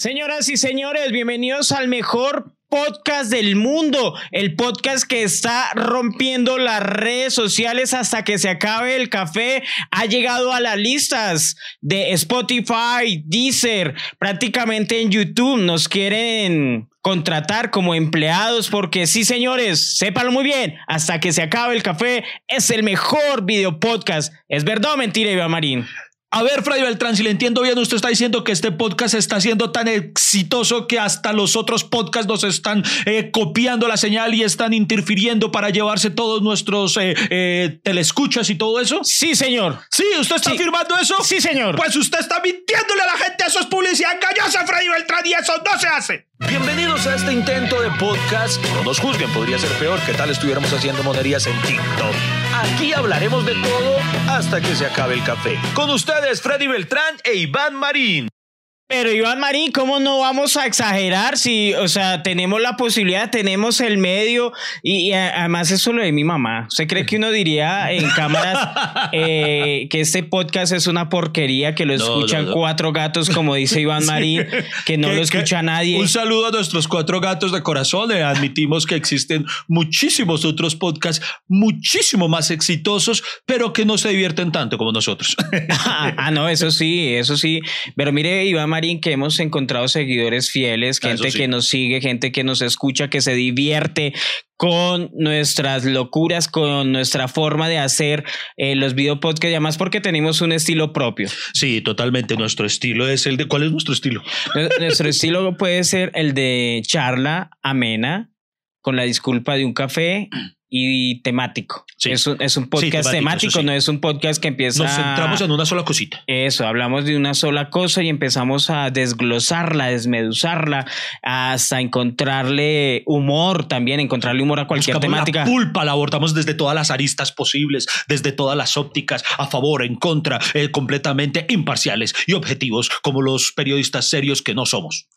Señoras y señores, bienvenidos al mejor podcast del mundo, el podcast que está rompiendo las redes sociales hasta que se acabe el café, ha llegado a las listas de Spotify, Deezer, prácticamente en YouTube, nos quieren contratar como empleados porque sí señores, sépanlo muy bien, hasta que se acabe el café es el mejor video podcast. ¿Es verdad o mentira, Iván Marín? A ver, Fray Beltrán, si le entiendo bien, usted está diciendo que este podcast está siendo tan exitoso que hasta los otros podcasts nos están eh, copiando la señal y están interfiriendo para llevarse todos nuestros eh, eh, telescuchas y todo eso. Sí, señor. Sí, ¿usted está afirmando eso? Sí, señor. Pues usted está mintiéndole a la gente, eso es publicidad engañosa, Fray Beltrán, y eso no se hace. Bienvenidos a este intento de podcast. No nos juzguen, podría ser peor que tal estuviéramos haciendo monerías en TikTok. Aquí hablaremos de todo hasta que se acabe el café. Con ustedes, Freddy Beltrán e Iván Marín. Pero Iván Marín, ¿cómo no vamos a exagerar si, o sea, tenemos la posibilidad, tenemos el medio y, además eso lo de mi mamá? ¿Usted cree que uno diría en cámaras eh, que este podcast es una porquería, que lo escuchan cuatro gatos, como dice Iván Marín, que no lo escucha nadie? Un saludo a nuestros cuatro gatos de corazón. Eh, admitimos que existen muchísimos otros podcasts muchísimo más exitosos, pero que no se divierten tanto como nosotros. ah, ah, no, eso sí, eso sí. Pero mire, Iván Marín, que hemos encontrado seguidores fieles, ah, gente que nos sigue, gente que nos escucha, que se divierte con nuestras locuras, con nuestra forma de hacer eh, los video podcasts y además porque tenemos un estilo propio. Sí, totalmente. Nuestro estilo es el de. ¿Cuál es nuestro estilo? Nuestro estilo puede ser el de charla amena, con la disculpa de un café y temático. Es, un, es, un, podcast temático, no es un podcast que empieza. Nos centramos en una sola cosita. Eso, hablamos de una sola cosa y empezamos a desglosarla, desmeduzarla, hasta encontrarle humor también, encontrarle humor a cualquier temática. La pulpa la abordamos desde todas las aristas posibles, desde todas las ópticas, a favor, en contra, eh, completamente imparciales y objetivos, como los periodistas serios que no somos.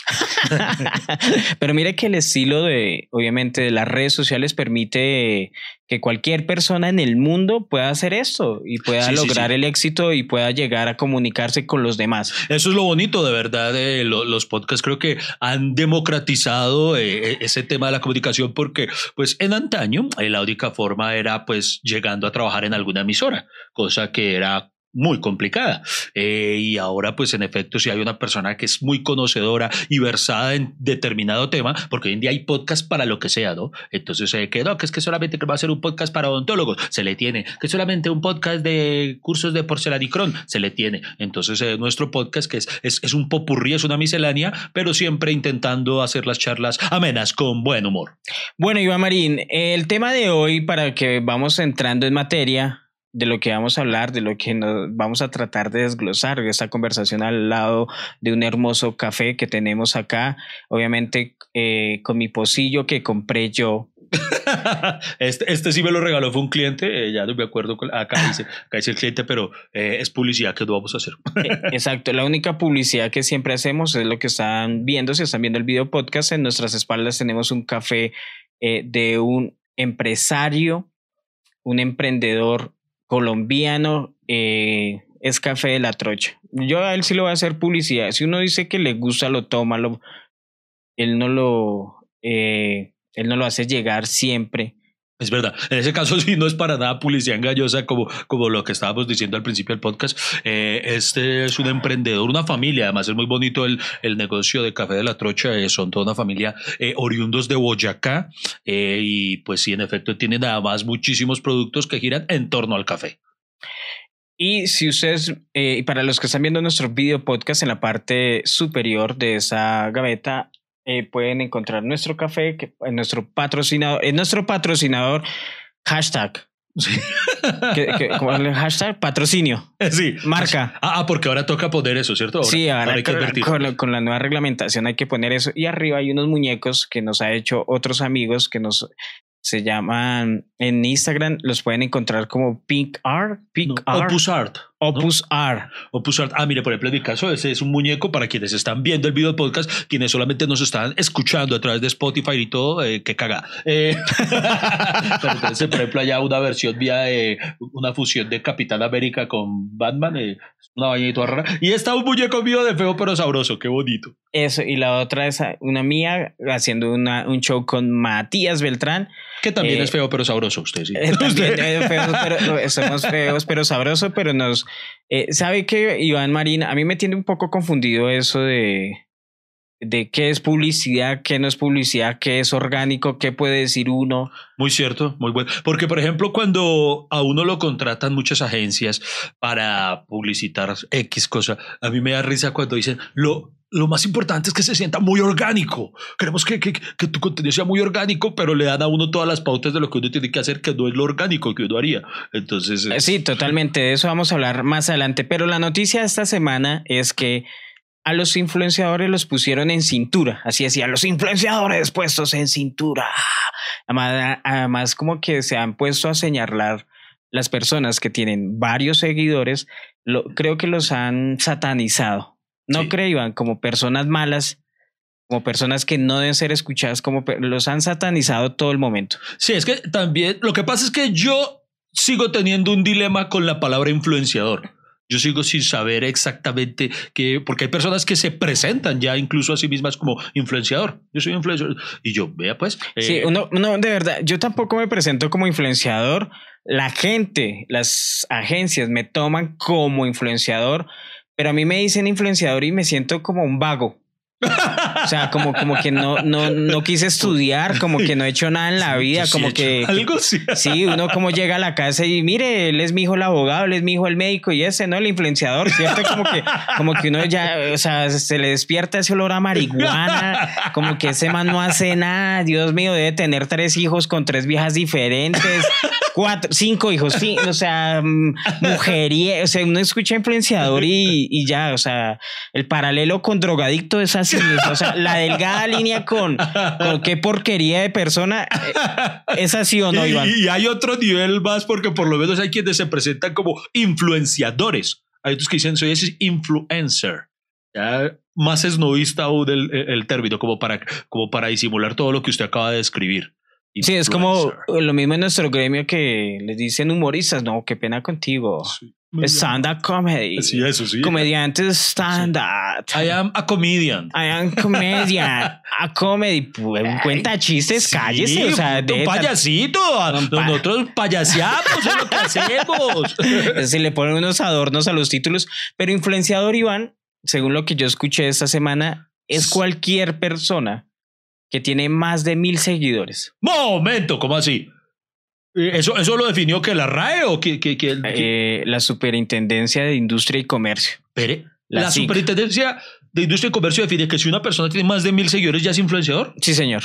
Pero mire que el estilo de, obviamente, de las redes sociales permite que, cualquier persona en el mundo pueda hacer esto y pueda lograr el éxito y pueda llegar a comunicarse con los demás. Eso es lo bonito, de verdad, de los podcasts creo que han democratizado eh, e, ese tema de la comunicación porque pues en antaño eh, la única forma era pues llegando a trabajar en alguna emisora, cosa que era muy complicada. Eh, y ahora, pues en efecto, si hay una persona que es muy conocedora y versada en determinado tema, porque hoy en día hay podcast para lo que sea, ¿no? Entonces, se que que es que solamente va a ser un podcast para odontólogos, se le tiene, que solamente un podcast de cursos de porcelanicrón, se le tiene. Entonces, eh, nuestro podcast, que es, es, es un popurrí, es una miscelánea, pero siempre intentando hacer las charlas amenas con buen humor. Bueno, Iván Marín, el tema de hoy, para que vamos entrando en materia, de lo que vamos a hablar, de lo que nos vamos a tratar de desglosar esta conversación al lado de un hermoso café que tenemos acá, obviamente eh, con mi pocillo que compré yo. este, este sí me lo regaló, fue un cliente, eh, ya no me acuerdo, acá dice, acá dice el cliente, pero eh, es publicidad que no vamos a hacer. Exacto, la única publicidad que siempre hacemos es lo que están viendo, si están viendo el video podcast, en nuestras espaldas tenemos un café de un empresario, un emprendedor colombiano eh, es café de la trocha. Yo a él sí le voy a hacer publicidad. Si uno dice que le gusta, lo toma, lo, él no lo, eh, él no lo hace llegar siempre. Es verdad, en ese caso sí no es para nada publicidad engañosa como, como lo que estábamos diciendo al principio del podcast. Eh, este es un emprendedor, una familia, además es muy bonito el, el negocio de Café de la Trocha, son toda una familia oriundos de Boyacá y pues sí, en efecto tienen además muchísimos productos que giran en torno al café. Y si ustedes, eh, para los que están viendo nuestro video podcast en la parte superior de esa gaveta, eh, pueden encontrar nuestro café, que, en nuestro patrocinador, en nuestro patrocinador, hashtag. Sí. el hashtag patrocinio. Sí. Marca. Ah, ah, porque ahora toca poner eso, ¿cierto? sí, ahora, hay que con, con, la nueva reglamentación hay que poner eso. Y arriba hay unos muñecos que nos ha hecho otros amigos que nos se llaman en Instagram, los pueden encontrar como Pink Art, Pink Art. Opus Art. Opus Art. Opus Art. Ah, mire, por ejemplo, en mi caso, ese es un muñeco para quienes están viendo el video podcast, quienes solamente nos están escuchando a través de Spotify y todo, eh, que caga. Eh, pero entonces, por ejemplo, allá una versión vía de una fusión de Capitán América con Batman, eh, una vaina rara. Y está un muñeco mío de feo pero sabroso, qué bonito. Eso, y la otra es una mía haciendo una, un show con Matías Beltrán. Que también es feo pero sabroso, usted sí. También pero, somos feos pero sabroso, pero nos eh, ¿Sabe que Iván Marín? A mí me tiene un poco confundido eso de, de qué es publicidad, qué no es publicidad, qué es orgánico, qué puede decir uno. Muy cierto, muy bueno. Porque, por ejemplo, cuando a uno lo contratan muchas agencias para publicitar X cosa, a mí me da risa cuando dicen, lo, lo más importante es que se sienta muy orgánico. Queremos que, que, que, tu contenido sea muy orgánico, pero le dan a uno todas las pautas de lo que uno tiene que hacer, que no es lo orgánico que uno haría. Entonces. Eh, sí, totalmente. De eso vamos a hablar más adelante. Pero la noticia de esta semana es que a los influenciadores los pusieron en cintura. Así decía, los influenciadores puestos en cintura. Además, además como que se han puesto a señalar las personas que tienen varios seguidores, lo, creo que los han satanizado no creían como personas malas, como personas que no deben ser escuchadas, como los han satanizado todo el momento. Sí, es que también lo que pasa es que yo sigo teniendo un dilema con la palabra influenciador. Yo sigo sin saber exactamente qué, porque hay personas que se presentan ya incluso a sí mismas como influenciador. Yo soy influenciador. Y yo, vea pues. sí, eh, uno, no, de verdad, yo tampoco me presento como influenciador. La gente, las agencias me toman como influenciador pero a mí me dicen influenciador y me siento como un vago. O sea, como, como que no, no, no quise estudiar, como que no he hecho nada en la vida, como que, algo sí. sí, uno como llega a la casa y mire, él es mi hijo el abogado, él es mi hijo el médico y ese, ¿no? El influenciador, ¿cierto? Como que, como que uno ya, o sea, se le despierta ese olor a marihuana, como que ese man no hace nada, Dios mío, debe tener tres hijos con tres viejas diferentes, cuatro, cinco hijos, o sea, mm, mujería, o sea, uno escucha influenciador y, y ya, o sea, el paralelo con drogadicto es así o sea, la delgada línea con, con qué porquería de persona eh, es así o no, Iván. Y, hay otro nivel más porque por lo menos hay quienes se presentan como influenciadores. Hay otros que dicen soy ese influencer. Ya más esnovista aún el, el, término, como para, como para disimular todo lo que usted acaba de describir. Sí, es como lo mismo en nuestro gremio que les dicen humoristas, no, qué pena contigo. Stand-up comedy. Sí, eso sí. Comediante stand-up. I am a comedian. I am comedian. a comedy. Pues, cuenta chistes, cállese. O sea, un payasito. Nosotros payaseamos es lo que hacemos. Si le ponen unos adornos a los títulos. Pero influenciador, Iván, según lo que yo escuché esta semana, es cualquier persona que tiene más de mil seguidores. Momento, ¿cómo así? Eh, ¿Eso, ¿Eso lo definió que la RAE o que, que, eh, la Superintendencia de Industria y Comercio. Pero la, Superintendencia de Industria y Comercio define que si una persona tiene más de mil seguidores ya es influenciador. Sí, señor.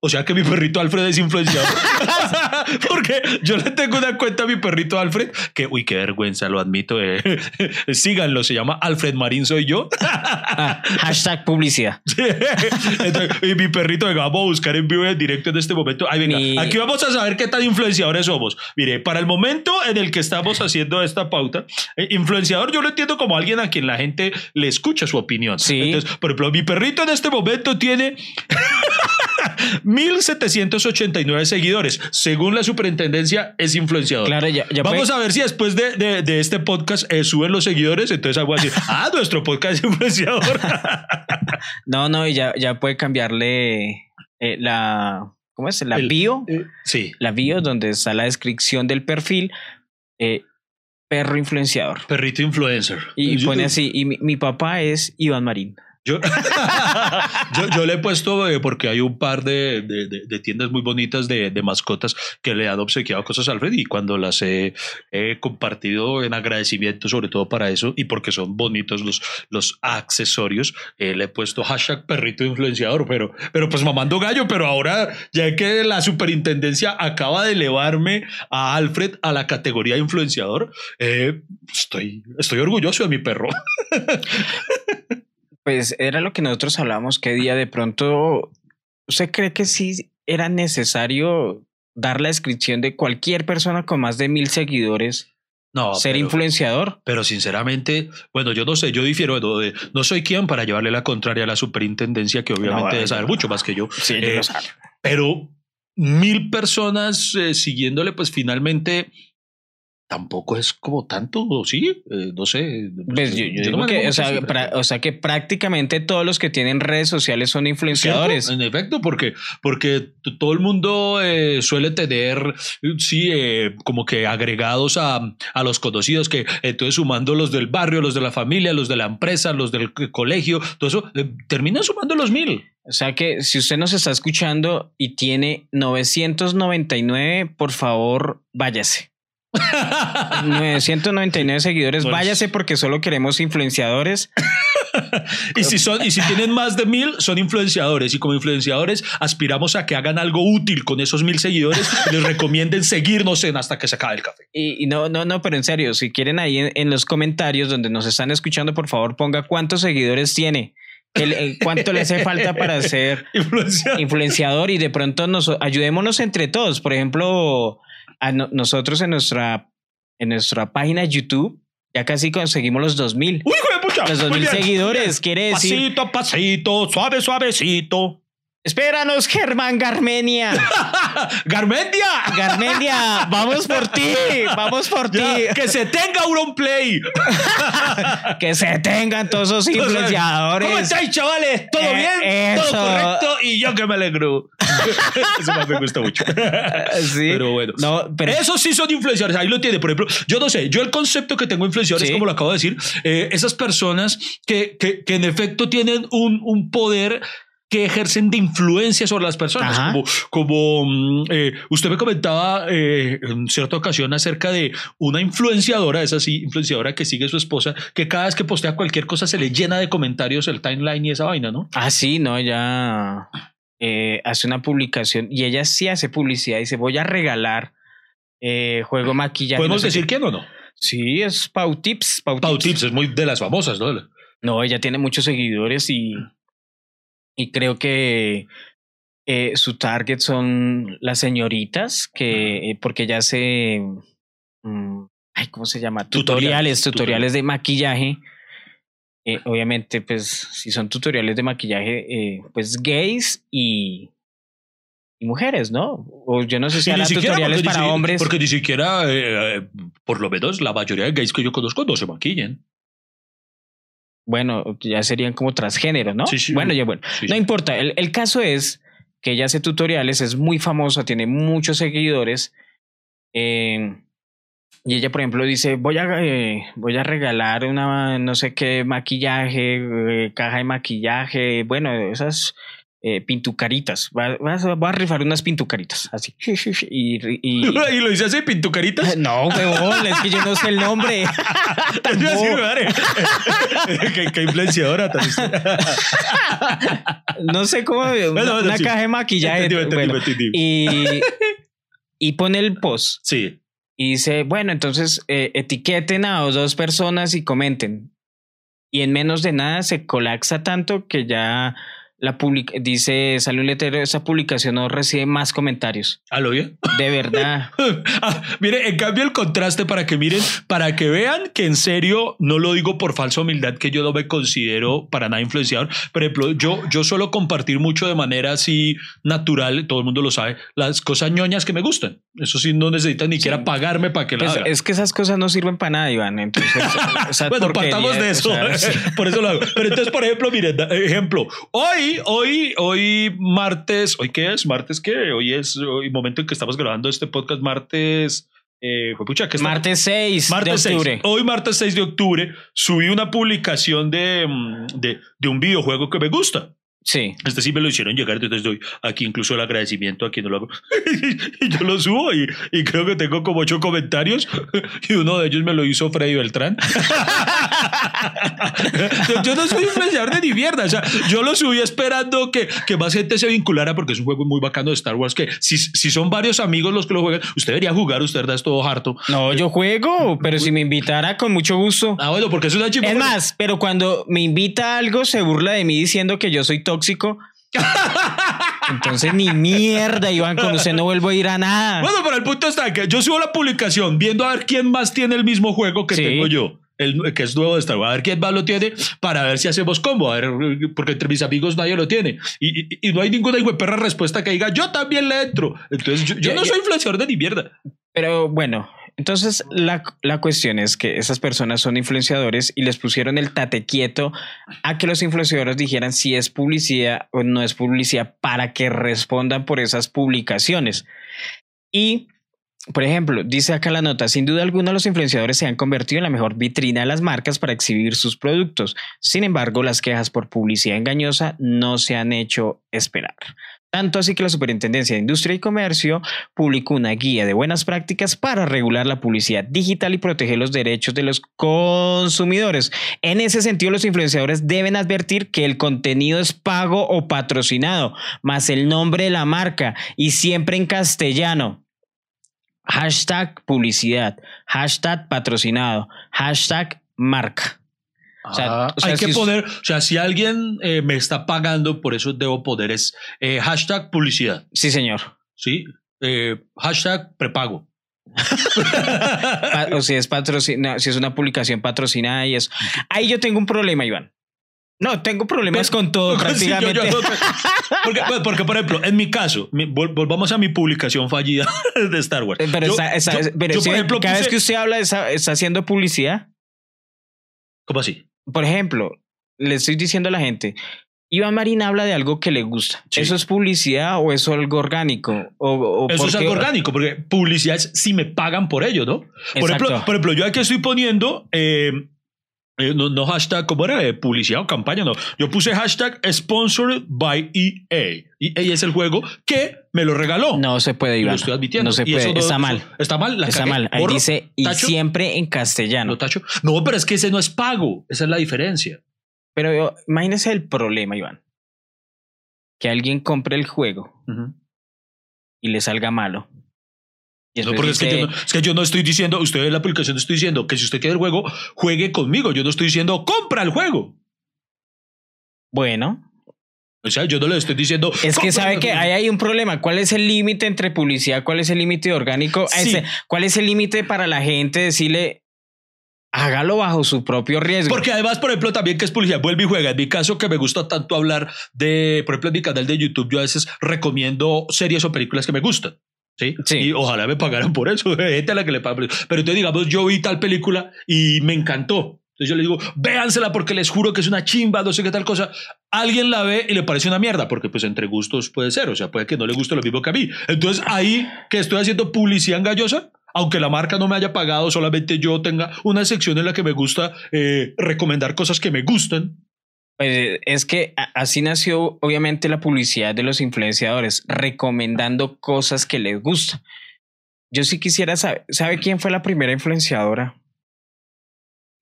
o sea que mi perrito Alfred es influenciador. Porque yo le tengo una cuenta a mi perrito Alfred, que, uy, qué vergüenza, lo admito. Eh. Síganlo, se llama Alfred Marín, soy yo. Ah, hashtag publicidad. y mi perrito, venga, vamos a buscar en vivo y en directo en este momento. Ay, venga, aquí vamos a saber qué tan influenciadores somos. Mire, para el momento en el que estamos haciendo esta pauta, eh, influenciador yo lo entiendo como alguien a quien la gente le escucha su opinión. Sí. Entonces, por ejemplo, mi perrito en este momento tiene 1789 seguidores. Según la superintendencia, es influenciador. Claro, ya, Vamos a ver si después de, de, este podcast eh, suben los seguidores. Entonces, algo así. ah, nuestro podcast es influenciador. no, no, ya, ya puede cambiarle eh, la. ¿Cómo es? La bio. Eh, sí. La bio, donde está la descripción del perfil. Eh, perro influenciador. Perrito influencer. Y pone así, y mi, papá es Iván Marín. Yo, yo, le he puesto, eh, porque hay un par de, de, tiendas muy bonitas de, mascotas que le han obsequiado cosas a Alfred y cuando las he, compartido en agradecimiento, sobre todo para eso y porque son bonitos los, los accesorios, eh, le he puesto hashtag perrito influenciador, pero, pero pues mamando gallo, pero ahora ya que la superintendencia acaba de elevarme a Alfred a la categoría de influenciador, eh, estoy, estoy orgulloso de mi perro. Pues era lo que nosotros hablábamos, que día de pronto, ¿usted cree que sí era necesario dar la descripción de cualquier persona con más de mil seguidores No, ser pero- influenciador. Pero sinceramente, bueno, yo no sé, yo difiero, no, de- no soy quien para llevarle la contraria a la superintendencia, que obviamente No, debe saber mucho más que yo. Sí, Eh, pero mil personas eh, siguiéndole, pues finalmente tampoco es como tanto, ¿o ¿sí? Eh, no sé. Pues yo, yo no digo manejo que, o sea, cifras. pra- o sea que prácticamente todos los que tienen redes sociales son ¿Cierto? influenciadores. En efecto, porque, porque todo el mundo eh, suele tener, sí, eh, como que agregados a, a los conocidos, que entonces sumando los del barrio, los de la familia, los de la empresa, los del colegio, todo eso, eh, terminan sumando los mil. O sea que si usted nos está escuchando y tiene 999, por favor, váyase. 999 seguidores, Pues- váyase porque solo queremos influenciadores. Y si, son, y si tienen más de mil, son influenciadores. Y como influenciadores, aspiramos a que hagan algo útil con esos mil seguidores les recomienden seguirnos en hasta que se acabe el café. Y, y no, no, no, pero en serio, si quieren ahí en, en los comentarios donde nos están escuchando, por favor, ponga cuántos seguidores tiene. El- el- cuánto le hace falta para ser Influenciador. influenciador y de pronto nos ayudémonos entre todos. Por ejemplo, a no- nosotros en nuestra, en nuestra página de YouTube ya casi conseguimos los 2000. Uy, hijo de pucha. Los Muy 2000 bien. seguidores, quiere decir. Pasito pasito, suave, suavecito. Espéranos, Germán Garmenia. Garmendia. Garmenia, vamos por ti, vamos por ti. Que se tenga Auronplay. Que se tengan todos esos influenciadores. ¿Cómo estáis, chavales? ¿Todo Eh, bien? ¿Todo correcto? Y yo que me alegro. Eso más me gusta mucho. Sí. Pero bueno. No, pero Esos sí son influenciadores. Ahí lo tiene. Por ejemplo, yo no sé. Yo el concepto que tengo de influenciadores, Sí. como lo acabo de decir, eh, esas personas que, que, que en efecto tienen un, un poder que ejercen de influencia sobre las personas. Ajá. Como, como mm, eh, usted me comentaba eh, en cierta ocasión acerca de una influenciadora, esa sí, influenciadora que sigue a su esposa, que cada vez que postea cualquier cosa se le llena de comentarios el timeline y esa vaina, ¿no? Ah, sí, no, ella eh, hace una publicación y ella sí hace publicidad. Dice, voy a regalar juego maquillaje. ¿Podemos no sé decir qué. quién o no? Sí, es Pau Tips. Pau. Tips es muy de las famosas, ¿no? No, ella tiene muchos seguidores y, y creo que eh, su target son las señoritas, que eh, porque ella hace, mm, ay, ¿cómo se llama? Tutoriales, Tutoriales, tutoriales de maquillaje. Eh, obviamente, pues, si son tutoriales de maquillaje, eh, pues gays y, y mujeres, ¿no? O yo no sé si Y ni hará siquiera tutoriales para si- hombres. Porque ni siquiera, por lo menos la mayoría de gays que yo conozco no se maquillan. Bueno, ya serían como transgénero, ¿no? Sí, sí. Bueno, ya bueno. Sí, No importa, el, el caso es que ella hace tutoriales, es muy famosa, tiene muchos seguidores. eh, y ella, por ejemplo, dice, voy a, eh, voy a regalar una, no sé qué, maquillaje, eh, caja de maquillaje, bueno, esas eh, pintucaritas. Va- vas a- rifar unas pintucaritas, así. Y, y- ¿Y lo hice así, pintucaritas? no, huevón, es que yo no sé el nombre. Qué, qué influenciadora No sé cómo, una, bueno, una sí. caja de maquillaje. Entendí, entendí, bueno, entendí. y, y pone el post Sí. y dice, bueno, entonces eh, etiqueten a dos personas y comenten. Y en menos de nada se colapsa tanto que ya la public dice, sale un letrero, esa publicación no recibe más comentarios. ¿A lo bien? De verdad. Ah, mire, en cambio el contraste para que miren, para que vean que en serio no lo digo por falsa humildad que yo no me considero para nada influenciador. Por ejemplo, yo, yo suelo compartir mucho de manera así natural, todo el mundo lo sabe, las cosas ñoñas que me gustan. Eso sí, no necesitan ni siquiera pagarme para que Pues haga. es que esas cosas no sirven para nada, Iván. Entonces, esa Bueno, partamos de o eso. sea, sí. por eso lo hago. Pero entonces, por ejemplo, miren, ejemplo, hoy, hoy, hoy martes, ¿hoy qué es? ¿Martes qué? Hoy es hoy momento en que estamos grabando este podcast, martes. Eh, juepucha, ¿qué está- Martes 6 Martes de 6. octubre. Hoy, martes 6 de octubre, subí una publicación de, mm, de, de un videojuego que me gusta. Sí. Este sí me lo hicieron llegar, entonces doy aquí incluso el agradecimiento a quien no lo hago. y yo lo subo y, y creo que tengo como ocho comentarios y uno de ellos me lo hizo Freddy Beltrán. yo, no soy influenciador de ni mierda, o sea, yo lo subí esperando que, que más gente se vinculara porque es un juego muy bacano de Star Wars que si, si son varios amigos los que lo juegan, usted debería jugar, usted verdad es todo harto. No, yo juego, pero si me invitara con mucho gusto. Ah, bueno, porque es una chimba. Es más, pero cuando me invita a algo se burla de mí diciendo que yo soy tóxico. Entonces, ni mierda, Iván, con usted no vuelvo a ir a nada. Bueno, pero el punto está que yo subo la publicación viendo a ver quién más tiene el mismo juego que Sí. tengo yo. El, que es nuevo de Star Wars, a ver quién más lo tiene para ver si hacemos combo, a ver, porque entre mis amigos nadie lo tiene. Y, y- y no hay ninguna perra respuesta que diga, yo también le entro. Entonces, yo, yo Ya, no soy influenciador de ni mierda. Pero bueno, entonces la, la cuestión es que esas personas son influenciadores y les pusieron el tate quieto a que los influenciadores dijeran si es publicidad o no es publicidad para que respondan por esas publicaciones. Y, por ejemplo, dice acá la nota, sin duda alguna los influenciadores se han convertido en la mejor vitrina de las marcas para exhibir sus productos. Sin embargo, las quejas por publicidad engañosa no se han hecho esperar. Tanto así que la Superintendencia de Industria y Comercio publicó una guía de buenas prácticas para regular la publicidad digital y proteger los derechos de los consumidores. En ese sentido, los influenciadores deben advertir que el contenido es pago o patrocinado, más el nombre de la marca y siempre en castellano. Hashtag publicidad, hashtag patrocinado, hashtag marca. O sea, Ah, o sea, hay si que es- poner, o sea, si alguien eh, me está pagando, por eso debo poner es eh, hashtag publicidad, Sí, señor. ¿sí? Eh, hashtag prepago. Pa- o si es patrocina, si es una publicación patrocinada y eso. Ahí yo tengo un problema, Iván. No, tengo problemas con todo Sí, yo- prácticamente. yo- porque, pues, porque, por ejemplo, en mi caso, volvamos a mi publicación fallida de Star Wars. Pero está- está- pero ejemplo, cada vez que usted habla, está, está haciendo publicidad. ¿Cómo así? Por ejemplo, le estoy diciendo a la gente, Iván Marín habla de algo que le gusta. Sí. ¿Eso es publicidad o eso es algo orgánico? O, o Eso es algo orgánico, porque publicidad es si me pagan por ello, ¿no? Por ejemplo, por ejemplo, yo aquí estoy poniendo, eh, no, no hashtag, ¿cómo era? Eh, publicidad o campaña, no. Yo puse hashtag sponsored by EA. EA es el juego que me lo regaló. No se puede, Iván. lo estoy admitiendo. No se puede. no- está mal. Está mal. La Está cagué. mal. Ahí Borro, dice y tacho, siempre en castellano. tacho. No, pero es que ese no es pago. Esa es la diferencia. Pero yo- imagínese el problema, Iván. Que alguien compre el juego y le salga malo. No, porque es que, yo no, es que yo no estoy diciendo, usted en la aplicación estoy diciendo que si usted quiere el juego, juegue conmigo. Yo no estoy diciendo, compra el juego. bueno, O sea, yo no le estoy diciendo. es que "Compra sabe que juego". ahí hay un problema. ¿Cuál es el límite entre publicidad? ¿Cuál es el límite orgánico? Sí. ¿Cuál es el límite para la gente decirle, hágalo bajo su propio riesgo? Porque además, por ejemplo, también que es publicidad, vuelve y juega. En mi caso, que me gusta tanto hablar de, por ejemplo, en mi canal de YouTube, yo a veces recomiendo series o películas que me gustan. ¿Sí? Sí. Y ojalá me pagaran por eso. Gente a la que le pagan. Pero entonces, digamos, yo vi tal película y me encantó. Entonces yo le digo, véansela porque les juro que es una chimba, no sé qué tal cosa. Alguien la ve y le parece una mierda, porque pues entre gustos puede ser, o sea, puede que no le guste lo mismo que a mí. Entonces ahí que estoy haciendo publicidad engañosa, aunque la marca no me haya pagado, solamente yo tenga una sección en la que me gusta eh, recomendar cosas que me gustan. Pues, es que así nació obviamente la publicidad de los influenciadores, recomendando cosas que les gustan. Yo sí quisiera saber, ¿sabe quién fue la primera influenciadora?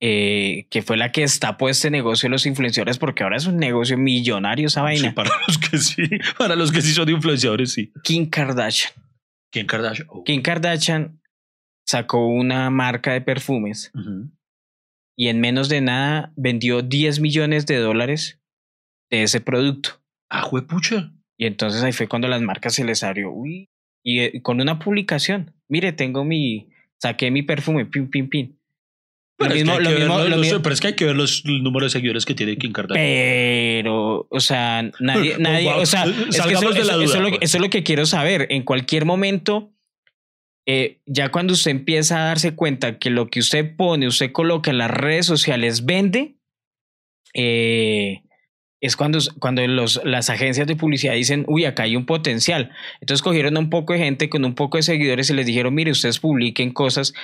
Eh, que fue la que destapó este negocio de los influenciadores, porque ahora es un negocio millonario esa Sí, vaina. para los que sí, para los que sí son influenciadores, sí. Kim Kardashian. ¿Quién Kardashian? Oh. Kim Kardashian sacó una marca de perfumes. Y en menos de nada vendió 10 millones de dólares de ese producto. Ah, juepucha. Y entonces ahí fue cuando las marcas se les abrió. Uy. Y eh, con una publicación. Mire, tengo mi. Saqué mi perfume. Pim, pim, pim. Pero, es que mismo- hay lo que lo pero es que hay que ver los números de seguidores que tiene Kim Kardashian. Pero, o sea, nadie, nadie, o sea, es que eso, salgamos de la eso- duda, es pues. eso es lo que quiero saber. En cualquier momento, eh, ya cuando usted empieza a darse cuenta que lo que usted pone, usted coloca en las redes sociales vende, eh, es cuando, cuando las agencias de publicidad dicen, uy, acá hay un potencial. Entonces cogieron un poco de gente con un poco de seguidores y les dijeron, mire, ustedes publiquen cosas,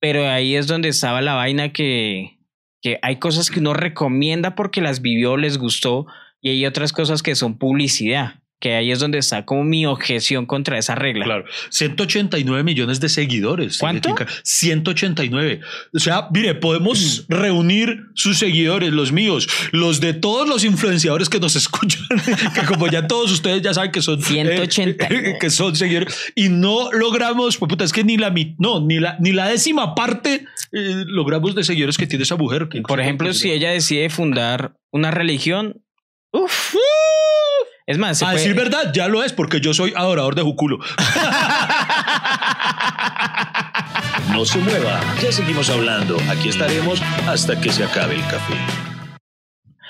pero ahí es donde estaba la vaina que, que hay cosas que uno recomienda porque las vivió, les gustó, y hay otras cosas que son publicidad, que ahí es donde está como mi objeción contra esa regla. Claro, 189 millones de seguidores. ¿Cuánto? Kim Kar- 189. O sea, mire, podemos reunir sus seguidores, los míos, los de todos los influenciadores que nos escuchan, que como ya todos ustedes ya saben que son, eh, 189. que son seguidores, y no logramos, pues puta, es que ni la, no, ni la, ni la décima parte eh, logramos de seguidores que tiene esa mujer. que- Por ejemplo, si ella decide fundar una religión, uff, Es más, se a puede- decir verdad, ya lo es porque yo soy adorador de Juculo. No se mueva, ya seguimos hablando. Aquí estaremos hasta que se acabe el café.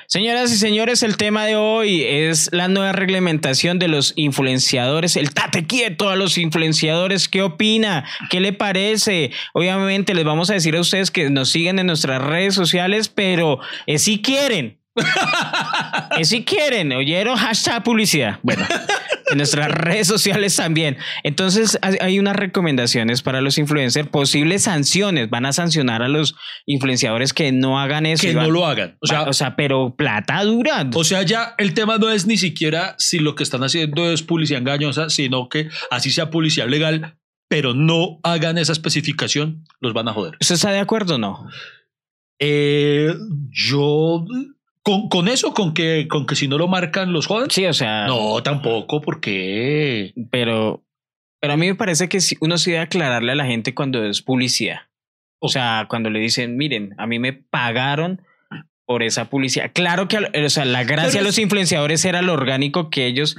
Señoras y señores, el tema de hoy es la nueva reglamentación de los influenciadores. El tate quieto a los influenciadores. ¿Qué opina? ¿Qué le parece? Obviamente les vamos a decir a ustedes que nos siguen en nuestras redes sociales, pero eh, si quieren. Eh, si quieren, oyeron hashtag publicidad. Bueno, en nuestras redes sociales también. Entonces, hay- unas recomendaciones para los influencers, posibles sanciones. Van a sancionar a los influenciadores que no hagan eso. Que y no lo hagan. O sea, o sea, pero plata dura. O sea, ya el tema no es ni siquiera si lo que están haciendo es publicidad engañosa, sino que así sea publicidad legal, pero no hagan esa especificación, los van a joder. ¿Usted está de acuerdo o no? Eh, yo, con, con eso, con que, con que si no lo marcan, los jodan. Sí, o sea, No, tampoco, porque pero, pero a mí me parece que uno sí debe aclararle a la gente cuando es publicidad. O sea, cuando le dicen, miren, a mí me pagaron por esa publicidad. Claro que, o sea, la gracia de los influenciadores era lo orgánico que ellos,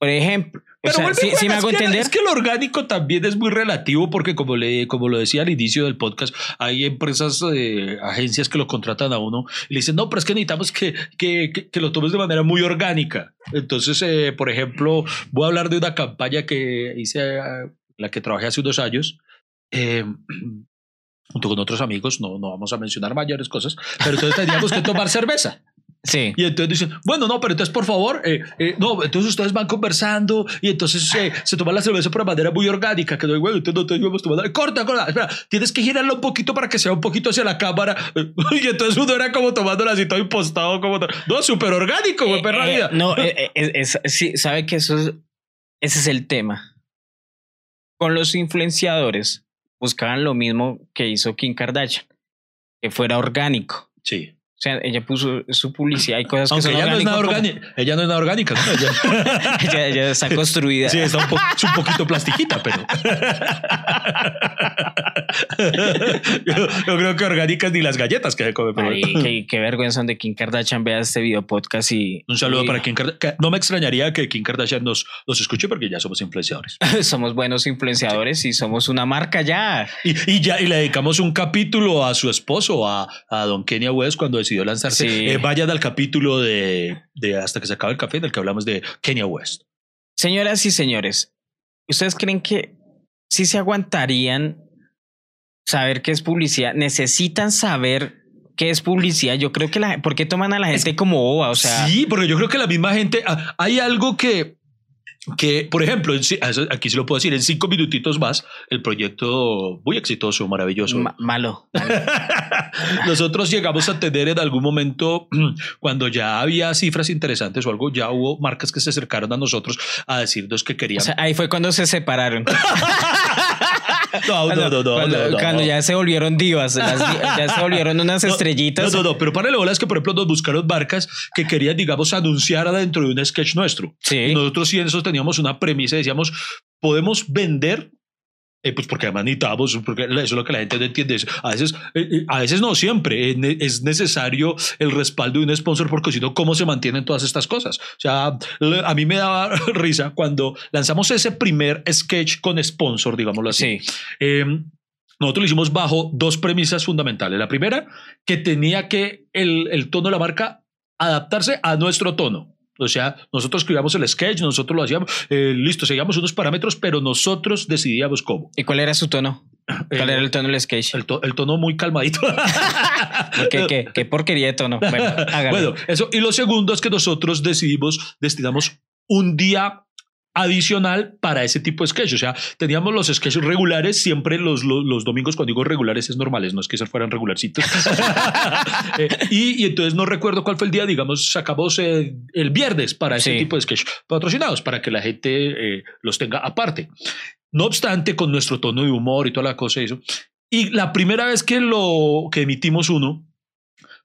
por ejemplo, o Pero sea, vuelve sí, sí me hago es que, entender. Es que lo orgánico también es muy relativo porque como, le, como lo decía al inicio del podcast, hay empresas, eh, agencias que lo contratan a uno y le dicen, no, pero es que necesitamos que, que, que- que lo tomes de manera muy orgánica. Entonces, eh, por ejemplo, voy a hablar de una campaña que hice, eh, la que trabajé hace unos años. eh, junto con otros amigos, no, no vamos a mencionar mayores cosas, pero entonces teníamos que tomar cerveza. Sí. Y entonces dicen, bueno, no, pero entonces por favor, eh, eh, no, entonces ustedes van conversando y entonces eh, se toma la cerveza por manera muy orgánica, que no, bueno, entonces no te íbamos tomando, corta, corta, espera, tienes que girarla un poquito para que sea un poquito hacia la cámara. Y entonces uno era como tomándola así todo impostado, como, no, súper orgánico, güey, Eh, perra eh, vida. no, eh, es- sí, sabe que eso es, ese es el tema. Con los influenciadores buscaban lo mismo que hizo Kim Kardashian, que fuera orgánico. Sí. O sea, ella puso su publicidad y cosas Aunque que son ella no es nada orgánica, ella no es nada orgánica, ¿no? Ella- como- ella, ella está construida. Sí, está un, po- es un poquito plastiquita, pero. yo, yo creo que orgánicas ni las galletas que se come. Ay, qué, qué vergüenza de Kim Kardashian vea este video podcast y Un saludo y- para Kim Kardashian. No me extrañaría que Kim Kardashian nos, nos escuche porque ya somos influenciadores. somos buenos influenciadores y somos una marca ya. Y, y ya y le dedicamos un capítulo a su esposo, a, a don Kenia West, cuando decidió lanzarse. Sí. Eh, vayan al capítulo de, de Hasta que se acabe el café, del que hablamos de Kenia West. Señoras y señores, ¿ustedes creen que sí se aguantarían saber qué es publicidad? ¿Necesitan saber qué es publicidad? Yo creo que la ¿por qué toman a la gente como boba? O sea, sí, porque yo creo que la misma gente. ah, hay algo que. Que, por ejemplo, aquí sí lo puedo decir, en cinco minutitos más, el proyecto muy exitoso, maravilloso. ma- malo. malo. Nosotros llegamos a tener en algún momento, cuando ya había cifras interesantes o algo, ya hubo marcas que se acercaron a nosotros a decirnos que O querían. sea, ahí fue cuando se separaron. no, no, no, no, cuando, no, no. cuando ya se volvieron divas, las ya se volvieron unas No, estrellitas. No, no, no, pero para bola es que, por ejemplo, nos buscaron marcas que querían, digamos, anunciar adentro de un sketch nuestro. Sí. Y nosotros sí en eso teníamos una premisa, decíamos, podemos vender, eh, pues porque además necesitamos, porque eso es lo que la gente no entiende. es, A veces, eh, eh, a veces no siempre, eh, es necesario el respaldo de un sponsor porque si no, ¿cómo se mantienen todas estas cosas? O sea, a mí me daba risa cuando lanzamos ese primer sketch con sponsor, digámoslo así. Sí. Eh, nosotros lo hicimos bajo dos premisas fundamentales. La primera, que tenía que el, el tono de la marca adaptarse a nuestro tono. O sea, nosotros escribíamos el sketch, nosotros lo hacíamos, eh, listo, seguíamos unos parámetros, pero nosotros decidíamos cómo. ¿Y cuál era su tono? ¿Cuál Eh, era el tono del sketch? el, to- el tono muy calmadito. ¿Qué, qué, qué porquería de tono? Bueno. Bueno, eso. Y lo segundo es que nosotros decidimos, destinamos un día adicional para ese tipo de sketch. O sea, teníamos los sketches regulares, siempre los, los, los domingos, cuando digo regulares, es normales, no es que se fueran regularcitos. Eh, y, y entonces no recuerdo cuál fue el día, digamos, sacamos eh, el viernes para ese Sí. tipo de sketch patrocinados, para que la gente eh, los tenga aparte. No obstante, con nuestro tono de humor y toda la cosa y eso. Y la primera vez que lo que emitimos uno,